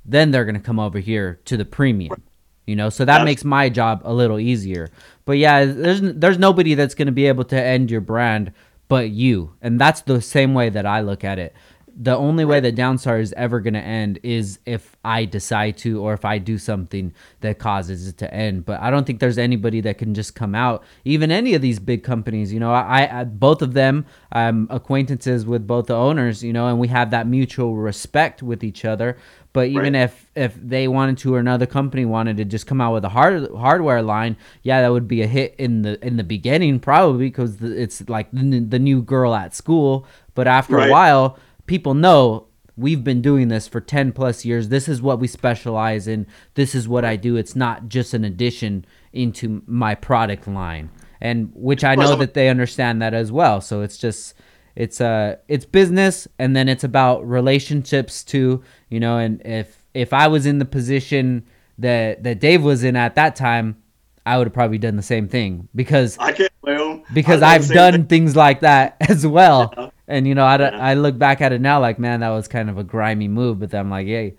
then they're going to come over here to the premium. You know, so that makes my job a little easier. But yeah, there's there's nobody that's going to be able to end your brand but you. And that's the same way that I look at it the only way that Downstar is ever going to end is if I decide to or if I do something that causes it to end. But I don't think there's anybody that can just come out, even any of these big companies. You know, I, I both of them, I'm acquaintances with both the owners. You know, and we have that mutual respect with each other. But even Right. if if they wanted to or another company wanted to just come out with a hard hardware line, yeah, that would be a hit in the in the beginning probably because it's like the, the new girl at school. But after a while, people know we've been doing this for 10 plus years. This is what we specialize in. This is what I do. It's not just an addition into my product line. And which I know that they understand that as well. So it's just it's uh it's business and then it's about relationships too, you know, and if if I was in the position that that Dave was in at that time, I would have probably done the same thing because I can't blame because I've done same things like that as well. Yeah. And you know, I, Yeah. I look back at it now like, man, that was kind of a grimy move. But I'm like, hey,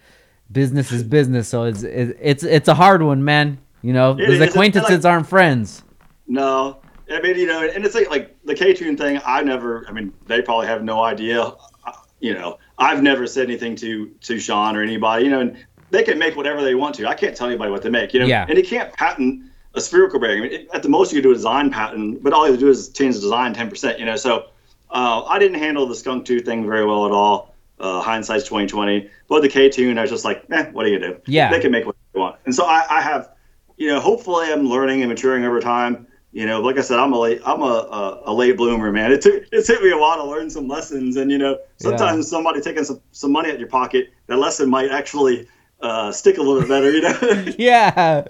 business is business, so it's it's it's, it's a hard one, man. You know, It acquaintances like- aren't friends. No, I mean you know, and it's like like the K Tune thing. I never. I mean, they probably have no idea. You know, I've never said anything to to Sean or anybody. You know, and they can make whatever they want to. I can't tell anybody what to make. You know, Yeah. and you can't patent a spherical bearing. I mean, it, at the most, you could do a design patent, but all you do is change the design ten percent. You know, so uh, I didn't handle the Skunk Two thing very well at all. Uh, hindsight's twenty twenty. But the K Tune, I was just like, eh, what do you do? Yeah. they can make what they want. And so I, I have you know, hopefully I'm learning and maturing over time. You know, like I said, I'm a late, I'm a, a, a late bloomer, man. It took it took me a while to learn some lessons, and you know, sometimes somebody taking some, some money out of your pocket, that lesson might actually uh, stick a little bit better. You know, yeah,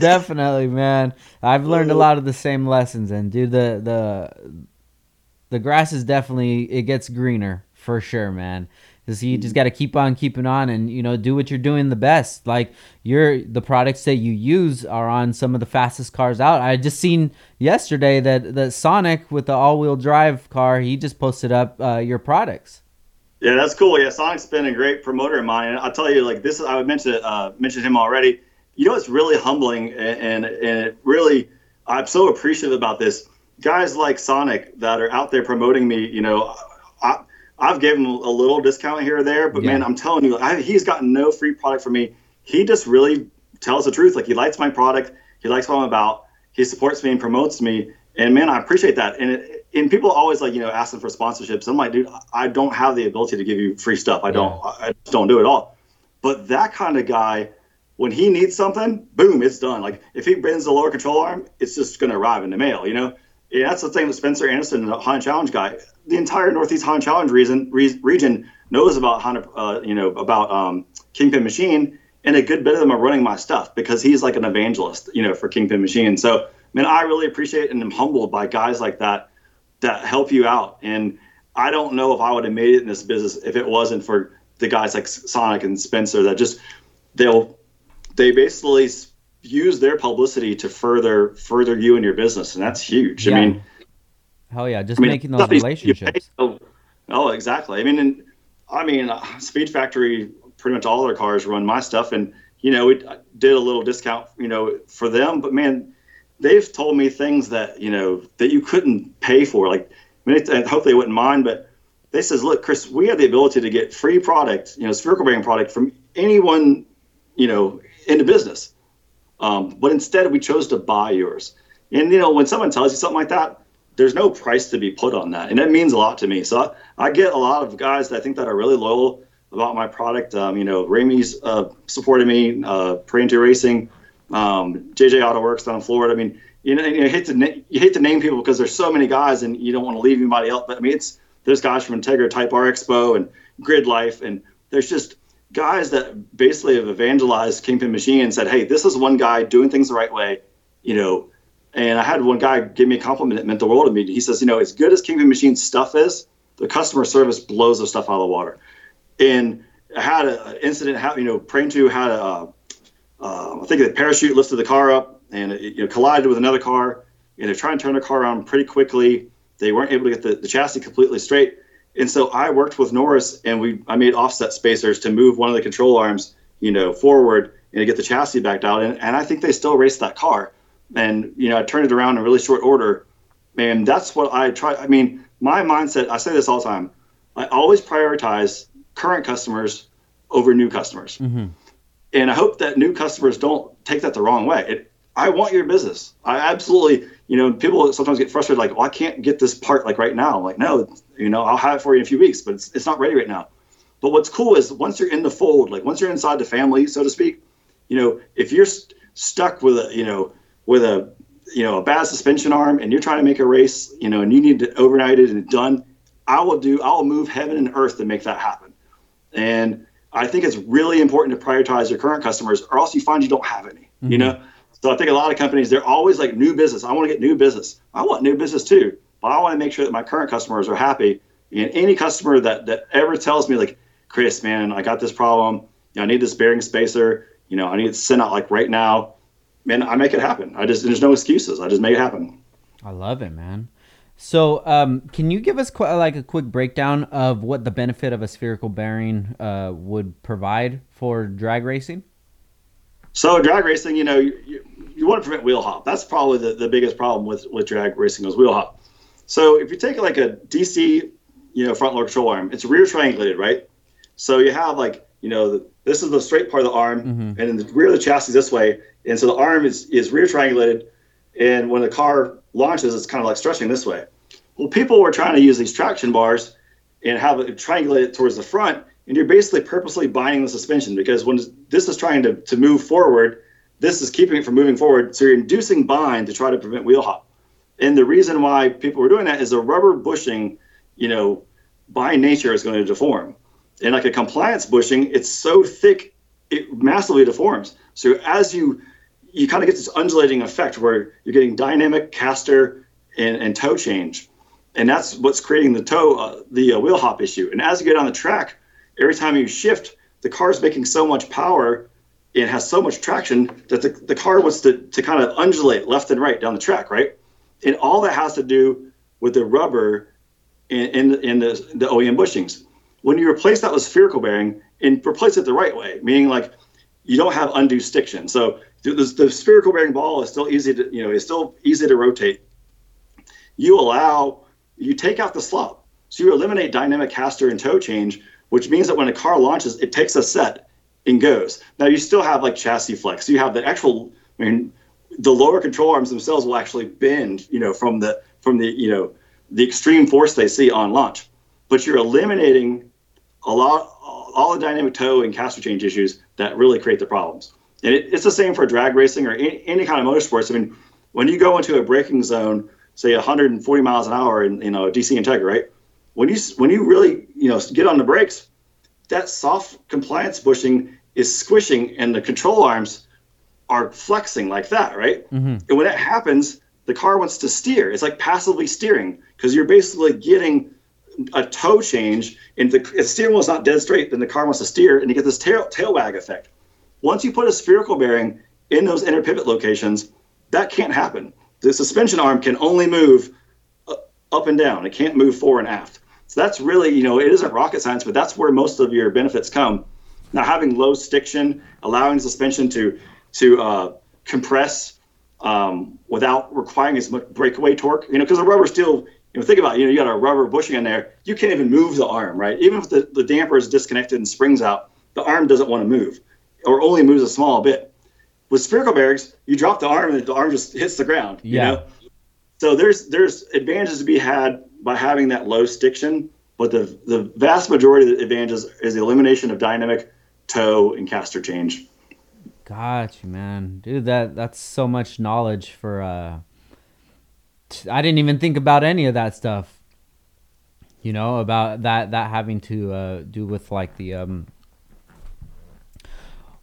definitely, man. I've learned a lot of the same lessons, and dude, the the the grass is definitely it gets greener for sure, man. Because you just got to keep on keeping on, and you know, do what you're doing the best. Like your the products that you use are on some of the fastest cars out. I just seen yesterday that that Sonic with the all-wheel drive car, he just posted up uh, your products. Yeah, that's cool. Yeah, Sonic's been a great promoter of mine. And I'll tell you, like this, I would mention uh, mentioned him already. You know, it's really humbling, and, and and it really, I'm so appreciative about this. Guys like Sonic that are out there promoting me. You know, I, I've given him a little discount here or there, but yeah. man, I'm telling you, I, he's gotten no free product from me. He just really tells the truth. Like he likes my product, he likes what I'm about, he supports me and promotes me, and man, I appreciate that. And it, and people always like you know asking for sponsorships. I'm like, dude, I don't have the ability to give you free stuff. I don't. Yeah. I just don't do it all. But that kind of guy, when he needs something, boom, it's done. Like if he brings the lower control arm, it's just going to arrive in the mail. You know, and that's the thing with Spencer Anderson, the Honda Challenge guy. The entire Northeast Honda Challenge region, region knows about uh, you know, about um, Kingpin Machine, and a good bit of them are running my stuff because he's like an evangelist, you know, for Kingpin Machine. So, man, I really appreciate and am humbled by guys like that that help you out. And I don't know if I would have made it in this business if it wasn't for the guys like Sonic and Spencer that just they'll they basically use their publicity to further further you and your business, and that's huge. Yeah. I mean, hell yeah, just I mean, making those relationships. oh, oh, exactly. I mean, and, I mean, uh, Speed Factory, pretty much all their cars run my stuff, and you know, we did a little discount, you know, for them. But man, they've told me things that you know that you couldn't pay for. Like, I mean, I hope they wouldn't mind, but they says, look, Chris, we have the ability to get free product, you know, spherical bearing product from anyone, you know, in the business. Um, but instead, we chose to buy yours. And you know, when someone tells you something like that, there's no price to be put on that, and that means a lot to me. So I, I get a lot of guys that I think that are really loyal about my product. Um, you know, Ramey's uh, supported me, uh, Racing um, JJ Auto Works down in Florida. I mean, you know, you hate to na- you hate to name people because there's so many guys, and you don't want to leave anybody out. But I mean, it's there's guys from Integra Type R Expo and Grid Life, and there's just guys that basically have evangelized Kingpin Machine and said, "Hey, this is one guy doing things the right way," you know. And I had one guy give me a compliment that meant the world to me. He says, "You know, as good as Kingpin Machine stuff is, the customer service blows the stuff out of the water." And I had an incident. You know, Prane Two had a uh, I think the parachute lifted the car up and it you know, collided with another car. And they're trying to turn the car around pretty quickly. They weren't able to get the, the chassis completely straight. And so I worked with Norris and we I made offset spacers to move one of the control arms, you know, forward and to get the chassis backed out. And, and I think they still raced that car. And, you know, I turned it around in really short order. And that's what I try. I mean, my mindset, I say this all the time. I always prioritize current customers over new customers. Mm-hmm and I hope that new customers don't take that the wrong way. It, I want your business. I absolutely, you know, people sometimes get frustrated, like, well, I can't get this part like right now. I'm like, no, you know, I'll have it for you in a few weeks, but it's, it's not ready right now. But what's cool is once you're in the fold, like once you're inside the family, so to speak, you know, if you're st- stuck with a, you know, with a, you know, a bad suspension arm and you're trying to make a race, you know, and you need to overnight it and done, I will do, I will move heaven and earth to make that happen. And I think it's really important to prioritize your current customers, or else you find you don't have any. Mm-hmm. You know, so I think a lot of companies they're always like new business. I want to get new business. I want new business too, but I want to make sure that my current customers are happy. And any customer that that ever tells me like, Chris, man, I got this problem. You know, I need this bearing spacer. You know, I need to send out like right now. Man, I make it happen. I just there's no excuses. I just make it happen. I love it, man. So, um, can you give us qu- like a quick breakdown of what the benefit of a spherical bearing uh, would provide for drag racing? So, drag racing, you know, you, you, you, want to prevent wheel hop. That's probably the, the biggest problem with, with drag racing is wheel hop. So, if you take like a DC, you know, front load control arm, it's rear triangulated, right? So you have like, you know, the, this is the straight part of the arm, mm-hmm. and then the rear of the chassis this way, and so the arm is is rear triangulated, and when the car launches, it's kind of like stretching this way. Well, people were trying to use these traction bars and have it triangulated towards the front, and you're basically purposely binding the suspension because when this is trying to, to move forward, this is keeping it from moving forward. So you're inducing bind to try to prevent wheel hop. And the reason why people were doing that is the rubber bushing, you know, by nature is going to deform. And like a compliance bushing, it's so thick, it massively deforms. So as you you kind of get this undulating effect where you're getting dynamic caster and, and toe change. and that's what's creating the toe, uh, the uh, wheel hop issue. And as you get on the track, every time you shift, the car's making so much power, it has so much traction that the, the car wants to, to kind of undulate left and right down the track, right? And all that has to do with the rubber in, in, in the, the OEM bushings. When you replace that with spherical bearing and replace it the right way, meaning like you don't have undue stiction. So the, the spherical bearing ball is still easy to, you know, it's still easy to rotate. You allow, you take out the slop. So you eliminate dynamic caster and toe change, which means that when a car launches, it takes a set and goes. Now you still have like chassis flex. You have the actual, I mean, the lower control arms themselves will actually bend, you know, from the from the you know the extreme force they see on launch. But you're eliminating a lot all the dynamic toe and caster change issues that really create the problems. And it, it's the same for drag racing or any, any, kind of motorsports. I mean, when you go into a braking zone, say 140 miles an hour in you know DC Integra, right? When you when you really you know get on the brakes, that soft compliance bushing is squishing and the control arms are flexing like that, right? Mm-hmm. And when that happens, the car wants to steer. It's like passively steering because you're basically getting a toe change and the, the steering wheel is not dead straight, then the car wants to steer and you get this tail, tail wag effect. Once you put a spherical bearing in those inner pivot locations, that can't happen. The suspension arm can only move up and down. It can't move fore and aft. So that's really, you know, it isn't rocket science, but that's where most of your benefits come. Now, having low stiction, allowing suspension to to uh, compress um, without requiring as much breakaway torque, you know, because the rubber steel, you know, think about it, you know, you got a rubber bushing in there, you can't even move the arm, right? Even if the, the damper is disconnected and springs out, the arm doesn't want to move or only moves a small bit. With spherical bearings, you drop the arm and the arm just hits the ground, you yeah. know? So there's there's advantages to be had by having that low stiction, but the the vast majority of the advantages is the elimination of dynamic toe and caster change. Got you, man, dude. That that's so much knowledge for. uh I didn't even think about any of that stuff. You know about that that having to uh, do with like the um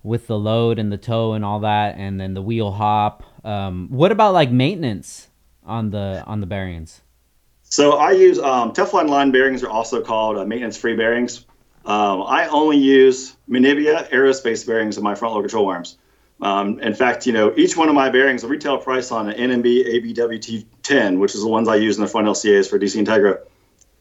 with the load and the toe and all that, and then the wheel hop. Um, what about like maintenance on the on the bearings? So I use um, Teflon line bearings are also called uh, maintenance-free bearings. Um, I only use Minebea aerospace bearings in my front load control arms. Um, in fact, you know, each one of my bearings, the retail price on an NMB ABWT10, which is the ones I use in the front LCAs for DC Integra,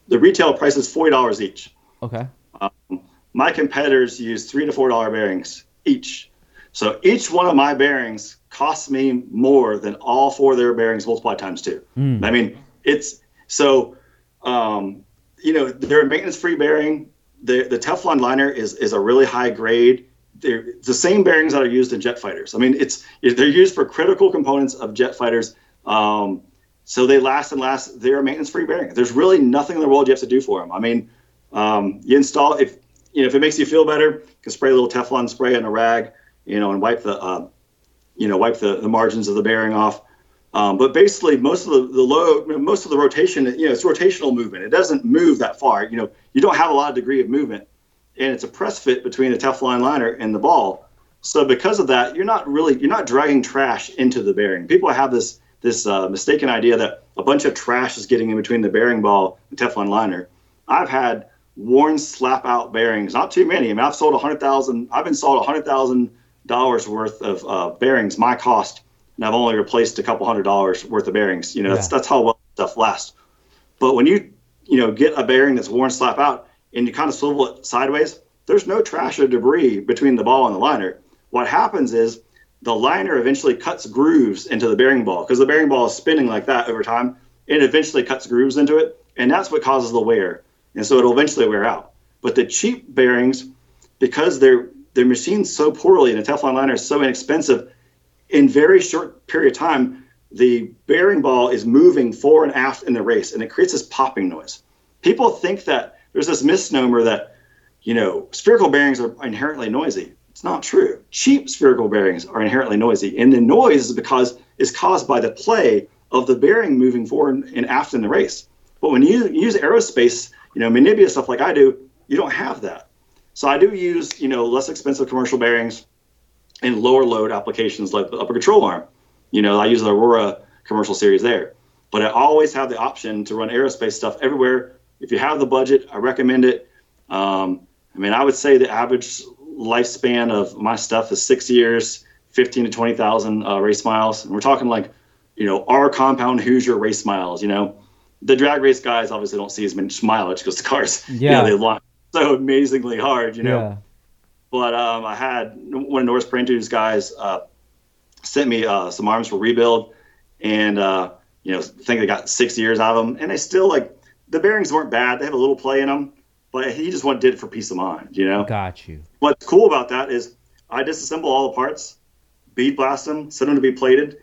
the retail price is forty dollars each. Okay. Um, my competitors use three to four dollar bearings each. So each one of my bearings costs me more than all four of their bearings multiplied times two. Mm. I mean, it's so, um, you know, they're a maintenance-free bearing. The the Teflon liner is is a really high grade. They're the same bearings that are used in jet fighters. I mean, it's they're used for critical components of jet fighters. Um, so they last and last. They're a maintenance-free bearing. There's really nothing in the world you have to do for them. I mean, um, you install if you know if it makes you feel better, you can spray a little Teflon spray in a rag, you know, and wipe the uh, you know wipe the, the margins of the bearing off. Um, but basically, most of the, the low, most of the rotation, you know, it's rotational movement. It doesn't move that far. You know, you don't have a lot of degree of movement, and it's a press fit between the Teflon liner and the ball. So because of that, you're not really you're not dragging trash into the bearing. People have this this uh, mistaken idea that a bunch of trash is getting in between the bearing ball and Teflon liner. I've had worn slap out bearings, not too many. I mean, I've sold a hundred thousand. I've been sold a hundred thousand dollars worth of uh, bearings, my cost and I've only replaced a couple hundred dollars worth of bearings. You know, yeah. that's that's how well stuff lasts. But when you you know get a bearing that's worn slap out and you kind of swivel it sideways, there's no trash or debris between the ball and the liner. What happens is the liner eventually cuts grooves into the bearing ball because the bearing ball is spinning like that over time. It eventually cuts grooves into it, and that's what causes the wear. And so it'll eventually wear out. But the cheap bearings, because they're they're machined so poorly and the Teflon liner is so inexpensive, in very short period of time, the bearing ball is moving fore and aft in the race, and it creates this popping noise. People think that there's this misnomer that, you know, spherical bearings are inherently noisy. It's not true. Cheap spherical bearings are inherently noisy, and the noise is because is caused by the play of the bearing moving forward and aft in the race. But when you use aerospace, you know, Minebea stuff like I do, you don't have that. So I do use, you know, less expensive commercial bearings in lower load applications like the upper control arm. You know, I use the Aurora commercial series there. But but I always have the option to run aerospace stuff everywhere. If you have the budget, I recommend it. Um, I mean, I would say the average lifespan of my stuff is six years, 15 to 20,000 uh, race miles. And we're talking like, you know, R compound Hoosier race miles, you know. The drag race guys obviously don't see as much mileage because the cars, yeah, you know, they launch so amazingly hard, you know. Yeah. But um, I had one of Norris Parenteau's guys uh, sent me uh, some arms for rebuild, and uh, you know, I think they got six years out of them, and they still like the bearings weren't bad. They have a little play in them, but he just wanted did it for peace of mind, you know. Got you. What's cool about that is I disassemble all the parts, bead blast them, send them to be plated,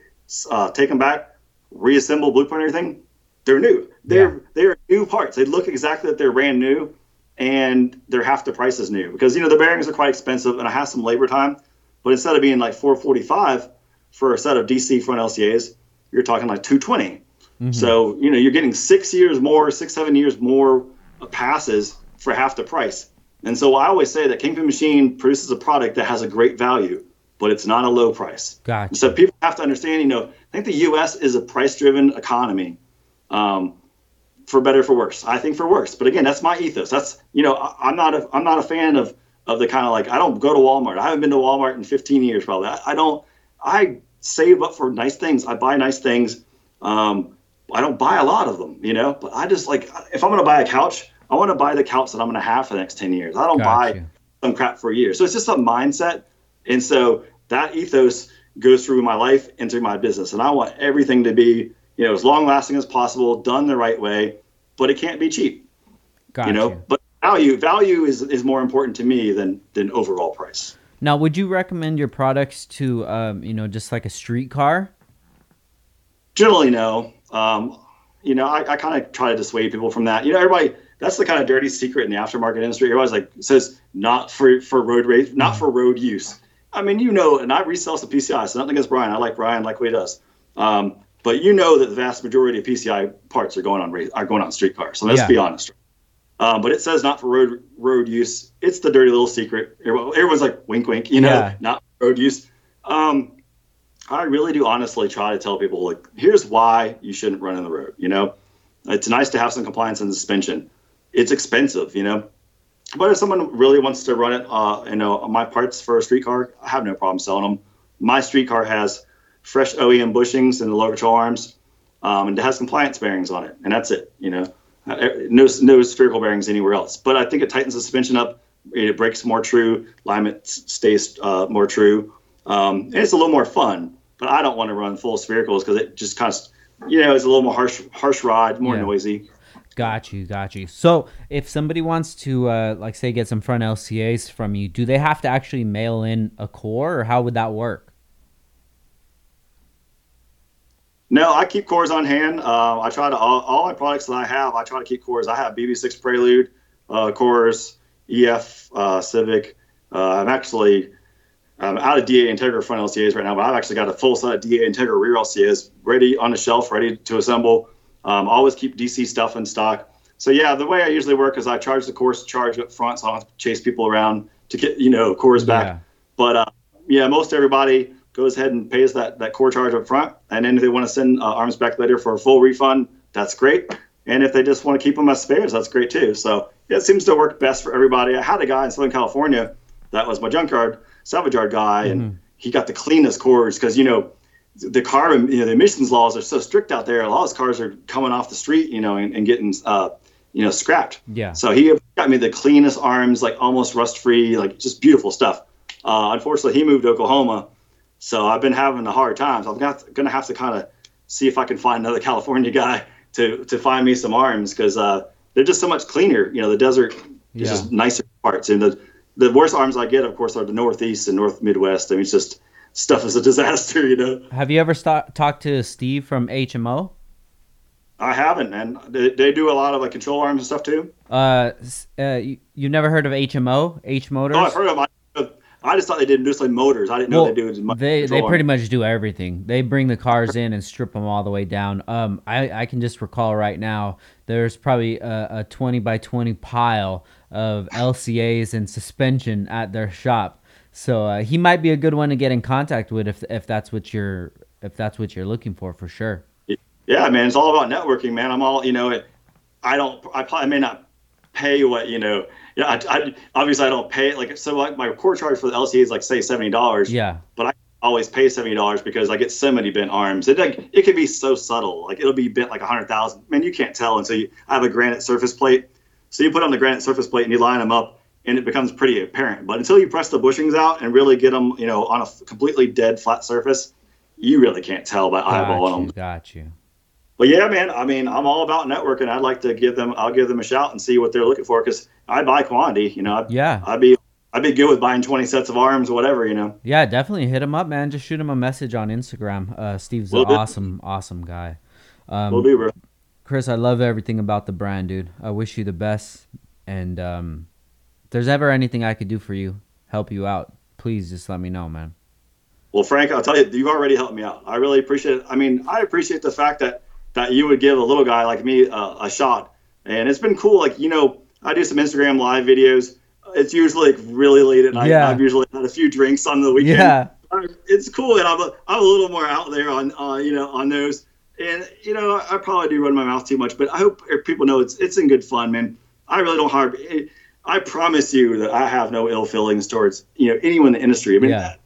uh, take them back, reassemble blueprint everything. They're new. They're yeah. they're new parts. They look exactly like they're brand new, and they're half the price as new because you know the bearings are quite expensive, and I have some labor time. But instead of being like 445 for a set of DC front LCAs, you're talking like 220. Mm-hmm. So you know you're getting six years more, six seven years more passes for half the price. And so I always say that Kingpin Machine produces a product that has a great value, but it's not a low price. Gotcha. So people have to understand, you know, I think the U.S. is a price-driven economy, um, for better for worse. I think for worse, but again, that's my ethos. That's you know, I, am not a I'm not a fan of of the kind of like I don't go to Walmart. I haven't been to Walmart in 15 years probably. I, I don't. I save up for nice things. I buy nice things. Um, I don't buy a lot of them, you know, but I just like if I'm going to buy a couch, I want to buy the couch that I'm going to have for the next 10 years. I don't buy some crap for a year. So it's just a mindset. And so that ethos goes through my life and through my business. And I want everything to be, you know, as long lasting as possible, done the right way, but it can't be cheap. Got you know, but value value is, is more important to me than than overall price. Now, would you recommend your products to, um, you know, just like a street car? Generally, no. Um, you know, I, I kind of try to dissuade people from that. You know, everybody that's the kind of dirty secret in the aftermarket industry. Everybody's like says not for for road race, not for road use. I mean, you know, and I resell some PCI, so nothing against Brian. I like Brian, like what he does. Um, but you know that the vast majority of PCI parts are going on are going on street cars. So let's yeah. be honest. Um, but it says not for road road use. It's the dirty little secret. Everyone's like wink, wink. You know, yeah. not road use. Um, I really do honestly try to tell people like, here's why you shouldn't run in the road. You know, it's nice to have some compliance and suspension it's expensive, you know. But if someone really wants to run it, uh, you know, my parts for a street car, I have no problem selling them. My street car has fresh OEM bushings and the low control arms, um, and it has compliance bearings on it, and that's it. You know, uh, no no spherical bearings anywhere else. But I think it tightens the suspension up. It breaks more true. Alignment stays uh, more true, um, and it's a little more fun. But I don't want to run full sphericals because it just kind of, you know, it's a little more harsh harsh ride, more yeah. noisy. Got you, got you. So if somebody wants to, uh, like, say, get some front LCAs from you, do they have to actually mail in a core, or how would that work? No, I keep cores on hand. Uh, I try to all, all, my products that I have. I try to keep cores. I have BB6 Prelude uh, cores, EF uh, Civic. Uh, I'm actually I'm out of DA Integra front LCAs right now, but I've actually got a full set of DA Integra rear LCAs ready on the shelf, ready to assemble. Um, always keep DC stuff in stock. So yeah, the way I usually work is I charge the cores charge up front, so I don't have to chase people around to get you know cores back. Yeah. But uh, yeah, most everybody goes ahead and pays that that core charge up front, and then if they want to send uh, arms back later for a full refund, that's great. And if they just want to keep them as spares, that's great too. So it seems to work best for everybody. I had a guy in Southern California that was my junkyard salvage yard guy, mm-hmm. and he got the cleanest cores because you know the carbon, you know, the emissions laws are so strict out there. A lot of cars are coming off the street, you know, and, and getting, uh, you know, scrapped. Yeah. So he got me the cleanest arms, like almost rust free, like just beautiful stuff. Uh, unfortunately, he moved to Oklahoma, so I've been having a hard time. So I'm going to have to kind of see if I can find another California guy to to find me some arms because uh, they're just so much cleaner. You know, the desert yeah. is just nicer parts, and the the worst arms I get, of course, are the Northeast and North Midwest. I mean, it's just stuff is a disaster, you know. Have you ever st- talked to Steve from HMO? I haven't, and they, they, do a lot of like control arms and stuff too. Uh, uh you, you never heard of HMO? H Motors? Oh, I've heard of them. I, I just thought they did mostly motors. I didn't know well, they do. They they pretty much do everything. They bring the cars in and strip them all the way down. Um, I I can just recall right now. There's probably a, a 20 by 20 pile of LCAs and suspension at their shop so uh, he might be a good one to get in contact with if if that's what you're if that's what you're looking for for sure. Yeah, man, it's all about networking, man. I'm all you know. It, I don't. I probably may not pay what you know. Yeah, I, I, obviously I don't pay like so. Like my core charge for the LCA is like say seventy dollars. Yeah. But I always pay seventy dollars because I get so many bent arms. It like it can be so subtle. Like it'll be bent like a hundred thousand. Man, you can't tell until you I have a granite surface plate. So you put on the granite surface plate and you line them up, and it becomes pretty apparent. But until you press the bushings out and really get them, you know, on a completely dead flat surface, you really can't tell by eyeballing them. Got you but yeah, man, I mean, I'm all about networking. I'd like to give them, I'll give them a shout and see what they're looking for because I buy quantity. You know, I'd, yeah, I'd be, I'd be good with buying 20 sets of arms, or whatever. You know. Yeah, definitely hit him up, man. Just shoot him a message on Instagram. Uh, Steve's an awesome, awesome guy. Um, Will do, bro. Chris, I love everything about the brand, dude. I wish you the best. And um, if there's ever anything I could do for you, help you out, please just let me know, man. Well, Frank, I'll tell you, you've already helped me out. I really appreciate it. I mean, I appreciate the fact that that you would give a little guy like me uh, a shot. And it's been cool. Like, you know, I do some Instagram live videos. It's usually like really late at night. Yeah. I've usually had a few drinks on the weekend. Yeah. Uh, it's cool. And I'm a, I'm a little more out there on, uh, you know, on those. And, you know, I probably do run my mouth too much, but I hope er, people know it's, it's in good fun, man. I really don't harm. Eh, I promise you that I have no ill feelings towards, you know, anyone in the industry. I mean, yeah.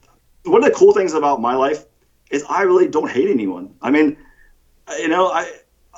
one of the cool things about my life is I really don't hate anyone. I mean, you know, I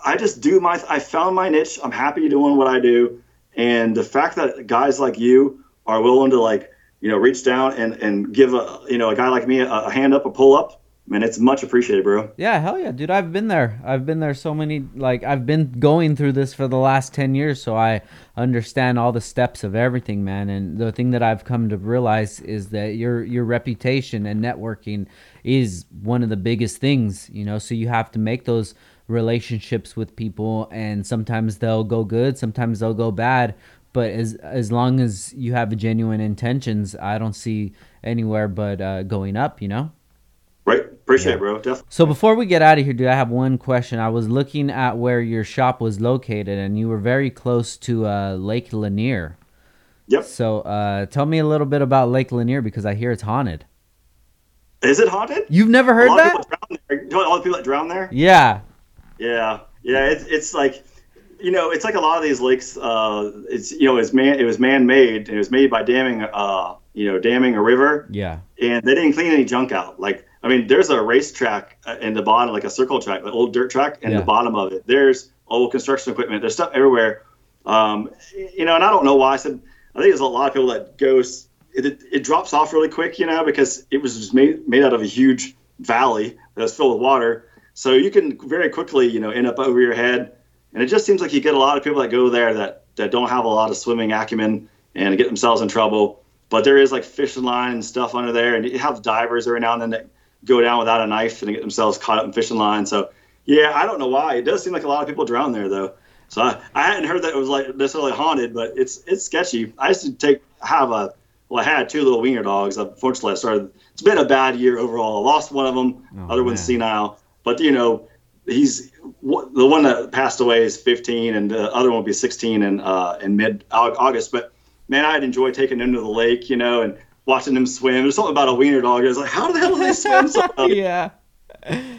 I just do my I found my niche. I'm happy doing what I do, and the fact that guys like you are willing to like you know reach down and and give a you know a guy like me a, a hand up, a pull up. Man, it's much appreciated, bro. Yeah, hell yeah, dude. I've been there. I've been there so many like I've been going through this for the last 10 years, so I understand all the steps of everything, man. And the thing that I've come to realize is that your your reputation and networking is one of the biggest things, you know. So you have to make those relationships with people and sometimes they'll go good sometimes they'll go bad but as as long as you have genuine intentions i don't see anywhere but uh, going up you know? Right appreciate yeah. it bro. Definitely. so before we get out of here dude i have one question. I was looking at where your shop was located and you were very close to uh, lake lanier. Yep. So uh, tell me a little bit about lake lanier because i hear it's haunted. Is it haunted? You've never heard that? all the people that drown there? Yeah yeah, yeah. It's it's like you know, it's like a lot of these lakes. Uh, it's you know, it's man, it was man made. It was made by damming, uh, you know, damming a river. Yeah. And they didn't clean any junk out. Like, I mean, there's a racetrack uh, in the bottom, like a circle track, the old dirt track, in yeah. the bottom of it. There's old construction equipment. There's stuff everywhere. Um, you know, and I don't know why. I said I think there's a lot of people that goes. It, it, it drops off really quick, you know, because it was just made made out of a huge valley that was filled with water so you can very quickly, you know, end up over your head. And it just seems like you get a lot of people that go there that, that don't have a lot of swimming acumen and get themselves in trouble. But there is like fishing line and stuff under there, and you have divers every now and then that go down without a knife and get themselves caught up in fishing line. So yeah, I don't know why. It does seem like a lot of people drown there though. So I, I hadn't heard that it was like necessarily haunted, but it's it's sketchy. I used to take have a well, I had two little wiener dogs. Unfortunately, I started. It's been a bad year overall. I lost one of them. Oh, other man. one's senile. But you know, he's the one that passed away is 15, and the other one will be 16 in uh, in mid August. But man, I'd enjoy taking them to the lake, you know, and watching them swim. There's something about a wiener dog. I was like, how the hell do they swim so well? yeah.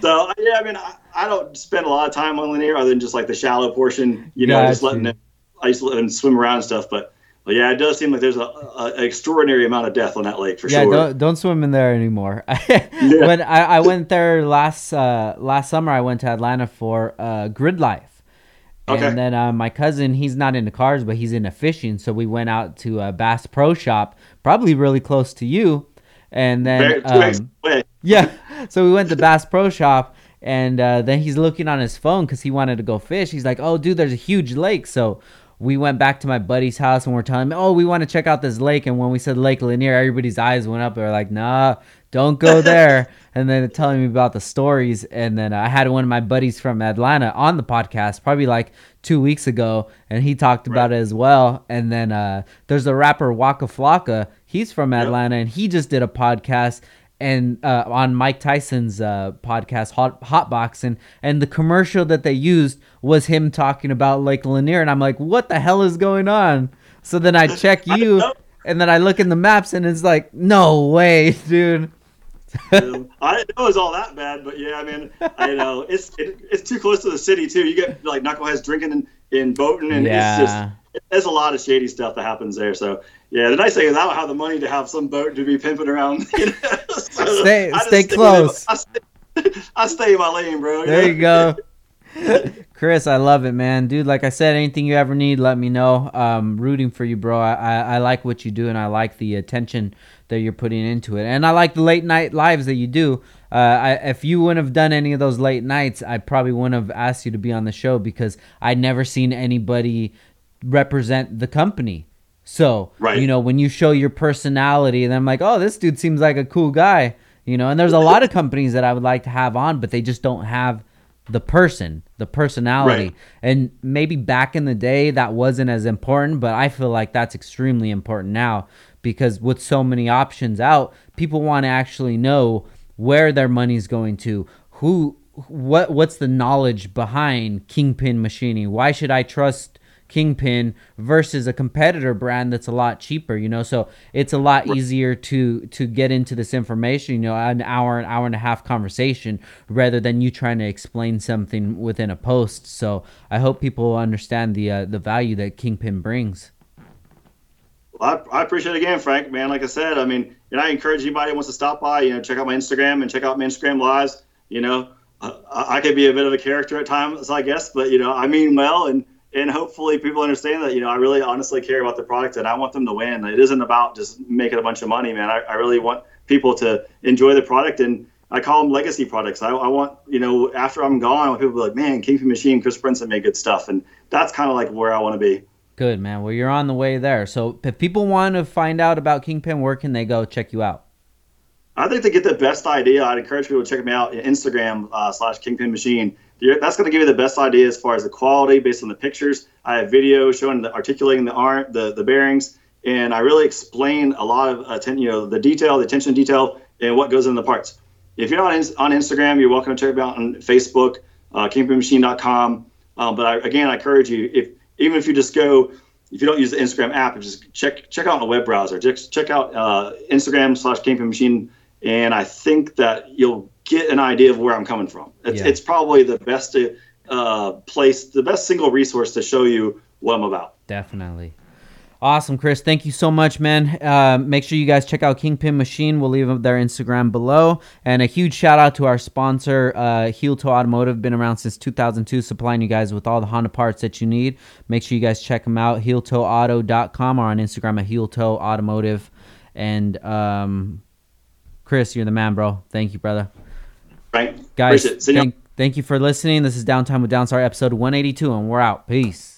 So yeah, I mean, I, I, don't spend a lot of time on Lanier other than just like the shallow portion, you know, Got just letting them. I used to let them swim around and stuff, but but yeah, it does seem like there's a, a, an extraordinary amount of death on that lake for yeah, sure. Yeah, don't, don't swim in there anymore. yeah. When I, I went there last uh, last summer, I went to Atlanta for uh, Grid Life. Okay. And then uh, my cousin, he's not into cars, but he's into fishing. So we went out to a Bass Pro Shop, probably really close to you. And then, um, yeah, so we went to Bass Pro Shop, and uh, then he's looking on his phone because he wanted to go fish. He's like, "Oh, dude, there's a huge lake." So we went back to my buddy's house and we're telling him, oh, we want to check out this lake. And when we said Lake Lanier, everybody's eyes went up. They're like, nah, don't go there. and then telling me about the stories. And then I had one of my buddies from Atlanta on the podcast probably like two weeks ago, and he talked about it as well. And then uh, there's the rapper Waka Flocka. He's from Atlanta, yep. and he just did a podcast and uh, on Mike Tyson's uh, podcast, Hot Hotbox, and and the commercial that they used was him talking about Lake Lanier, and I'm like, what the hell is going on? So then I check you, and then I look in the maps, and it's like, no way, dude. I didn't know it was all that bad, but yeah, I mean, I know it's it, it's too close to the city too. You get like knuckleheads drinking in, in Boaton, and yeah. it's just there's a lot of shady stuff that happens there. So yeah, the nice thing is I don't have the money to have some boat to be pimping around. You know? so stay stay close. I stay, I stay in my lane, bro. There you go. Chris, I love it, man, dude. Like I said, anything you ever need, let me know. Um, rooting for you, bro. I, I, I like what you do, and I like the attention that you're putting into it, and I like the late night lives that you do. Uh, I, if you wouldn't have done any of those late nights, I probably wouldn't have asked you to be on the show because I'd never seen anybody represent the company. So, right. you know, when you show your personality, and I'm like, oh, this dude seems like a cool guy, you know. And there's a lot of companies that I would like to have on, but they just don't have the person, the personality. Right. And maybe back in the day that wasn't as important, but I feel like that's extremely important now because with so many options out, people want to actually know where their money's going to, who what what's the knowledge behind Kingpin machining? Why should I trust Kingpin versus a competitor brand that's a lot cheaper, you know. So it's a lot easier to to get into this information, you know, an hour, an hour and a half conversation rather than you trying to explain something within a post. So I hope people understand the uh, the value that Kingpin brings. Well, I, I appreciate it again, Frank. Man, like I said, I mean, and I encourage anybody who wants to stop by, you know, check out my Instagram and check out my Instagram lives. You know, I, I could be a bit of a character at times, I guess, but you know, I mean well and and hopefully people understand that you know I really honestly care about the product and I want them to win. It isn't about just making a bunch of money, man. I, I really want people to enjoy the product and I call them legacy products. I, I want you know after I'm gone, I want people to be like, man, Kingpin Machine, Chris Brinson made good stuff, and that's kind of like where I want to be. Good man. Well, you're on the way there. So if people want to find out about Kingpin, where can they go check you out? I think to get the best idea, I'd encourage people to check me out Instagram uh, slash Kingpin Machine that's going to give you the best idea as far as the quality based on the pictures. I have video showing the articulating the art, the the bearings, and I really explain a lot of you know, the detail, the attention to detail, and what goes in the parts. If you're on on Instagram, you're welcome to check me out on Facebook, uh, kingpinmachine.com. Um, but I, again, I encourage you if even if you just go if you don't use the Instagram app, just check check out a web browser. Just check out uh, Instagram slash Kingpin Machine, and I think that you'll get an idea of where I'm coming from. It's, yeah. it's probably the best uh, place, the best single resource to show you what I'm about. Definitely. Awesome, Chris. Thank you so much, man. Uh, make sure you guys check out Kingpin Machine. We'll leave their Instagram below. And a huge shout out to our sponsor, uh, Heel Toe Automotive. Been around since 2002, supplying you guys with all the Honda parts that you need. Make sure you guys check them out, heeltoeauto.com or on Instagram at Heel Toe Automotive. And um, Chris, you're the man, bro. Thank you, brother. Right. Guys, thank, thank you for listening. This is Downtime with Downstar, episode 182, and we're out. Peace.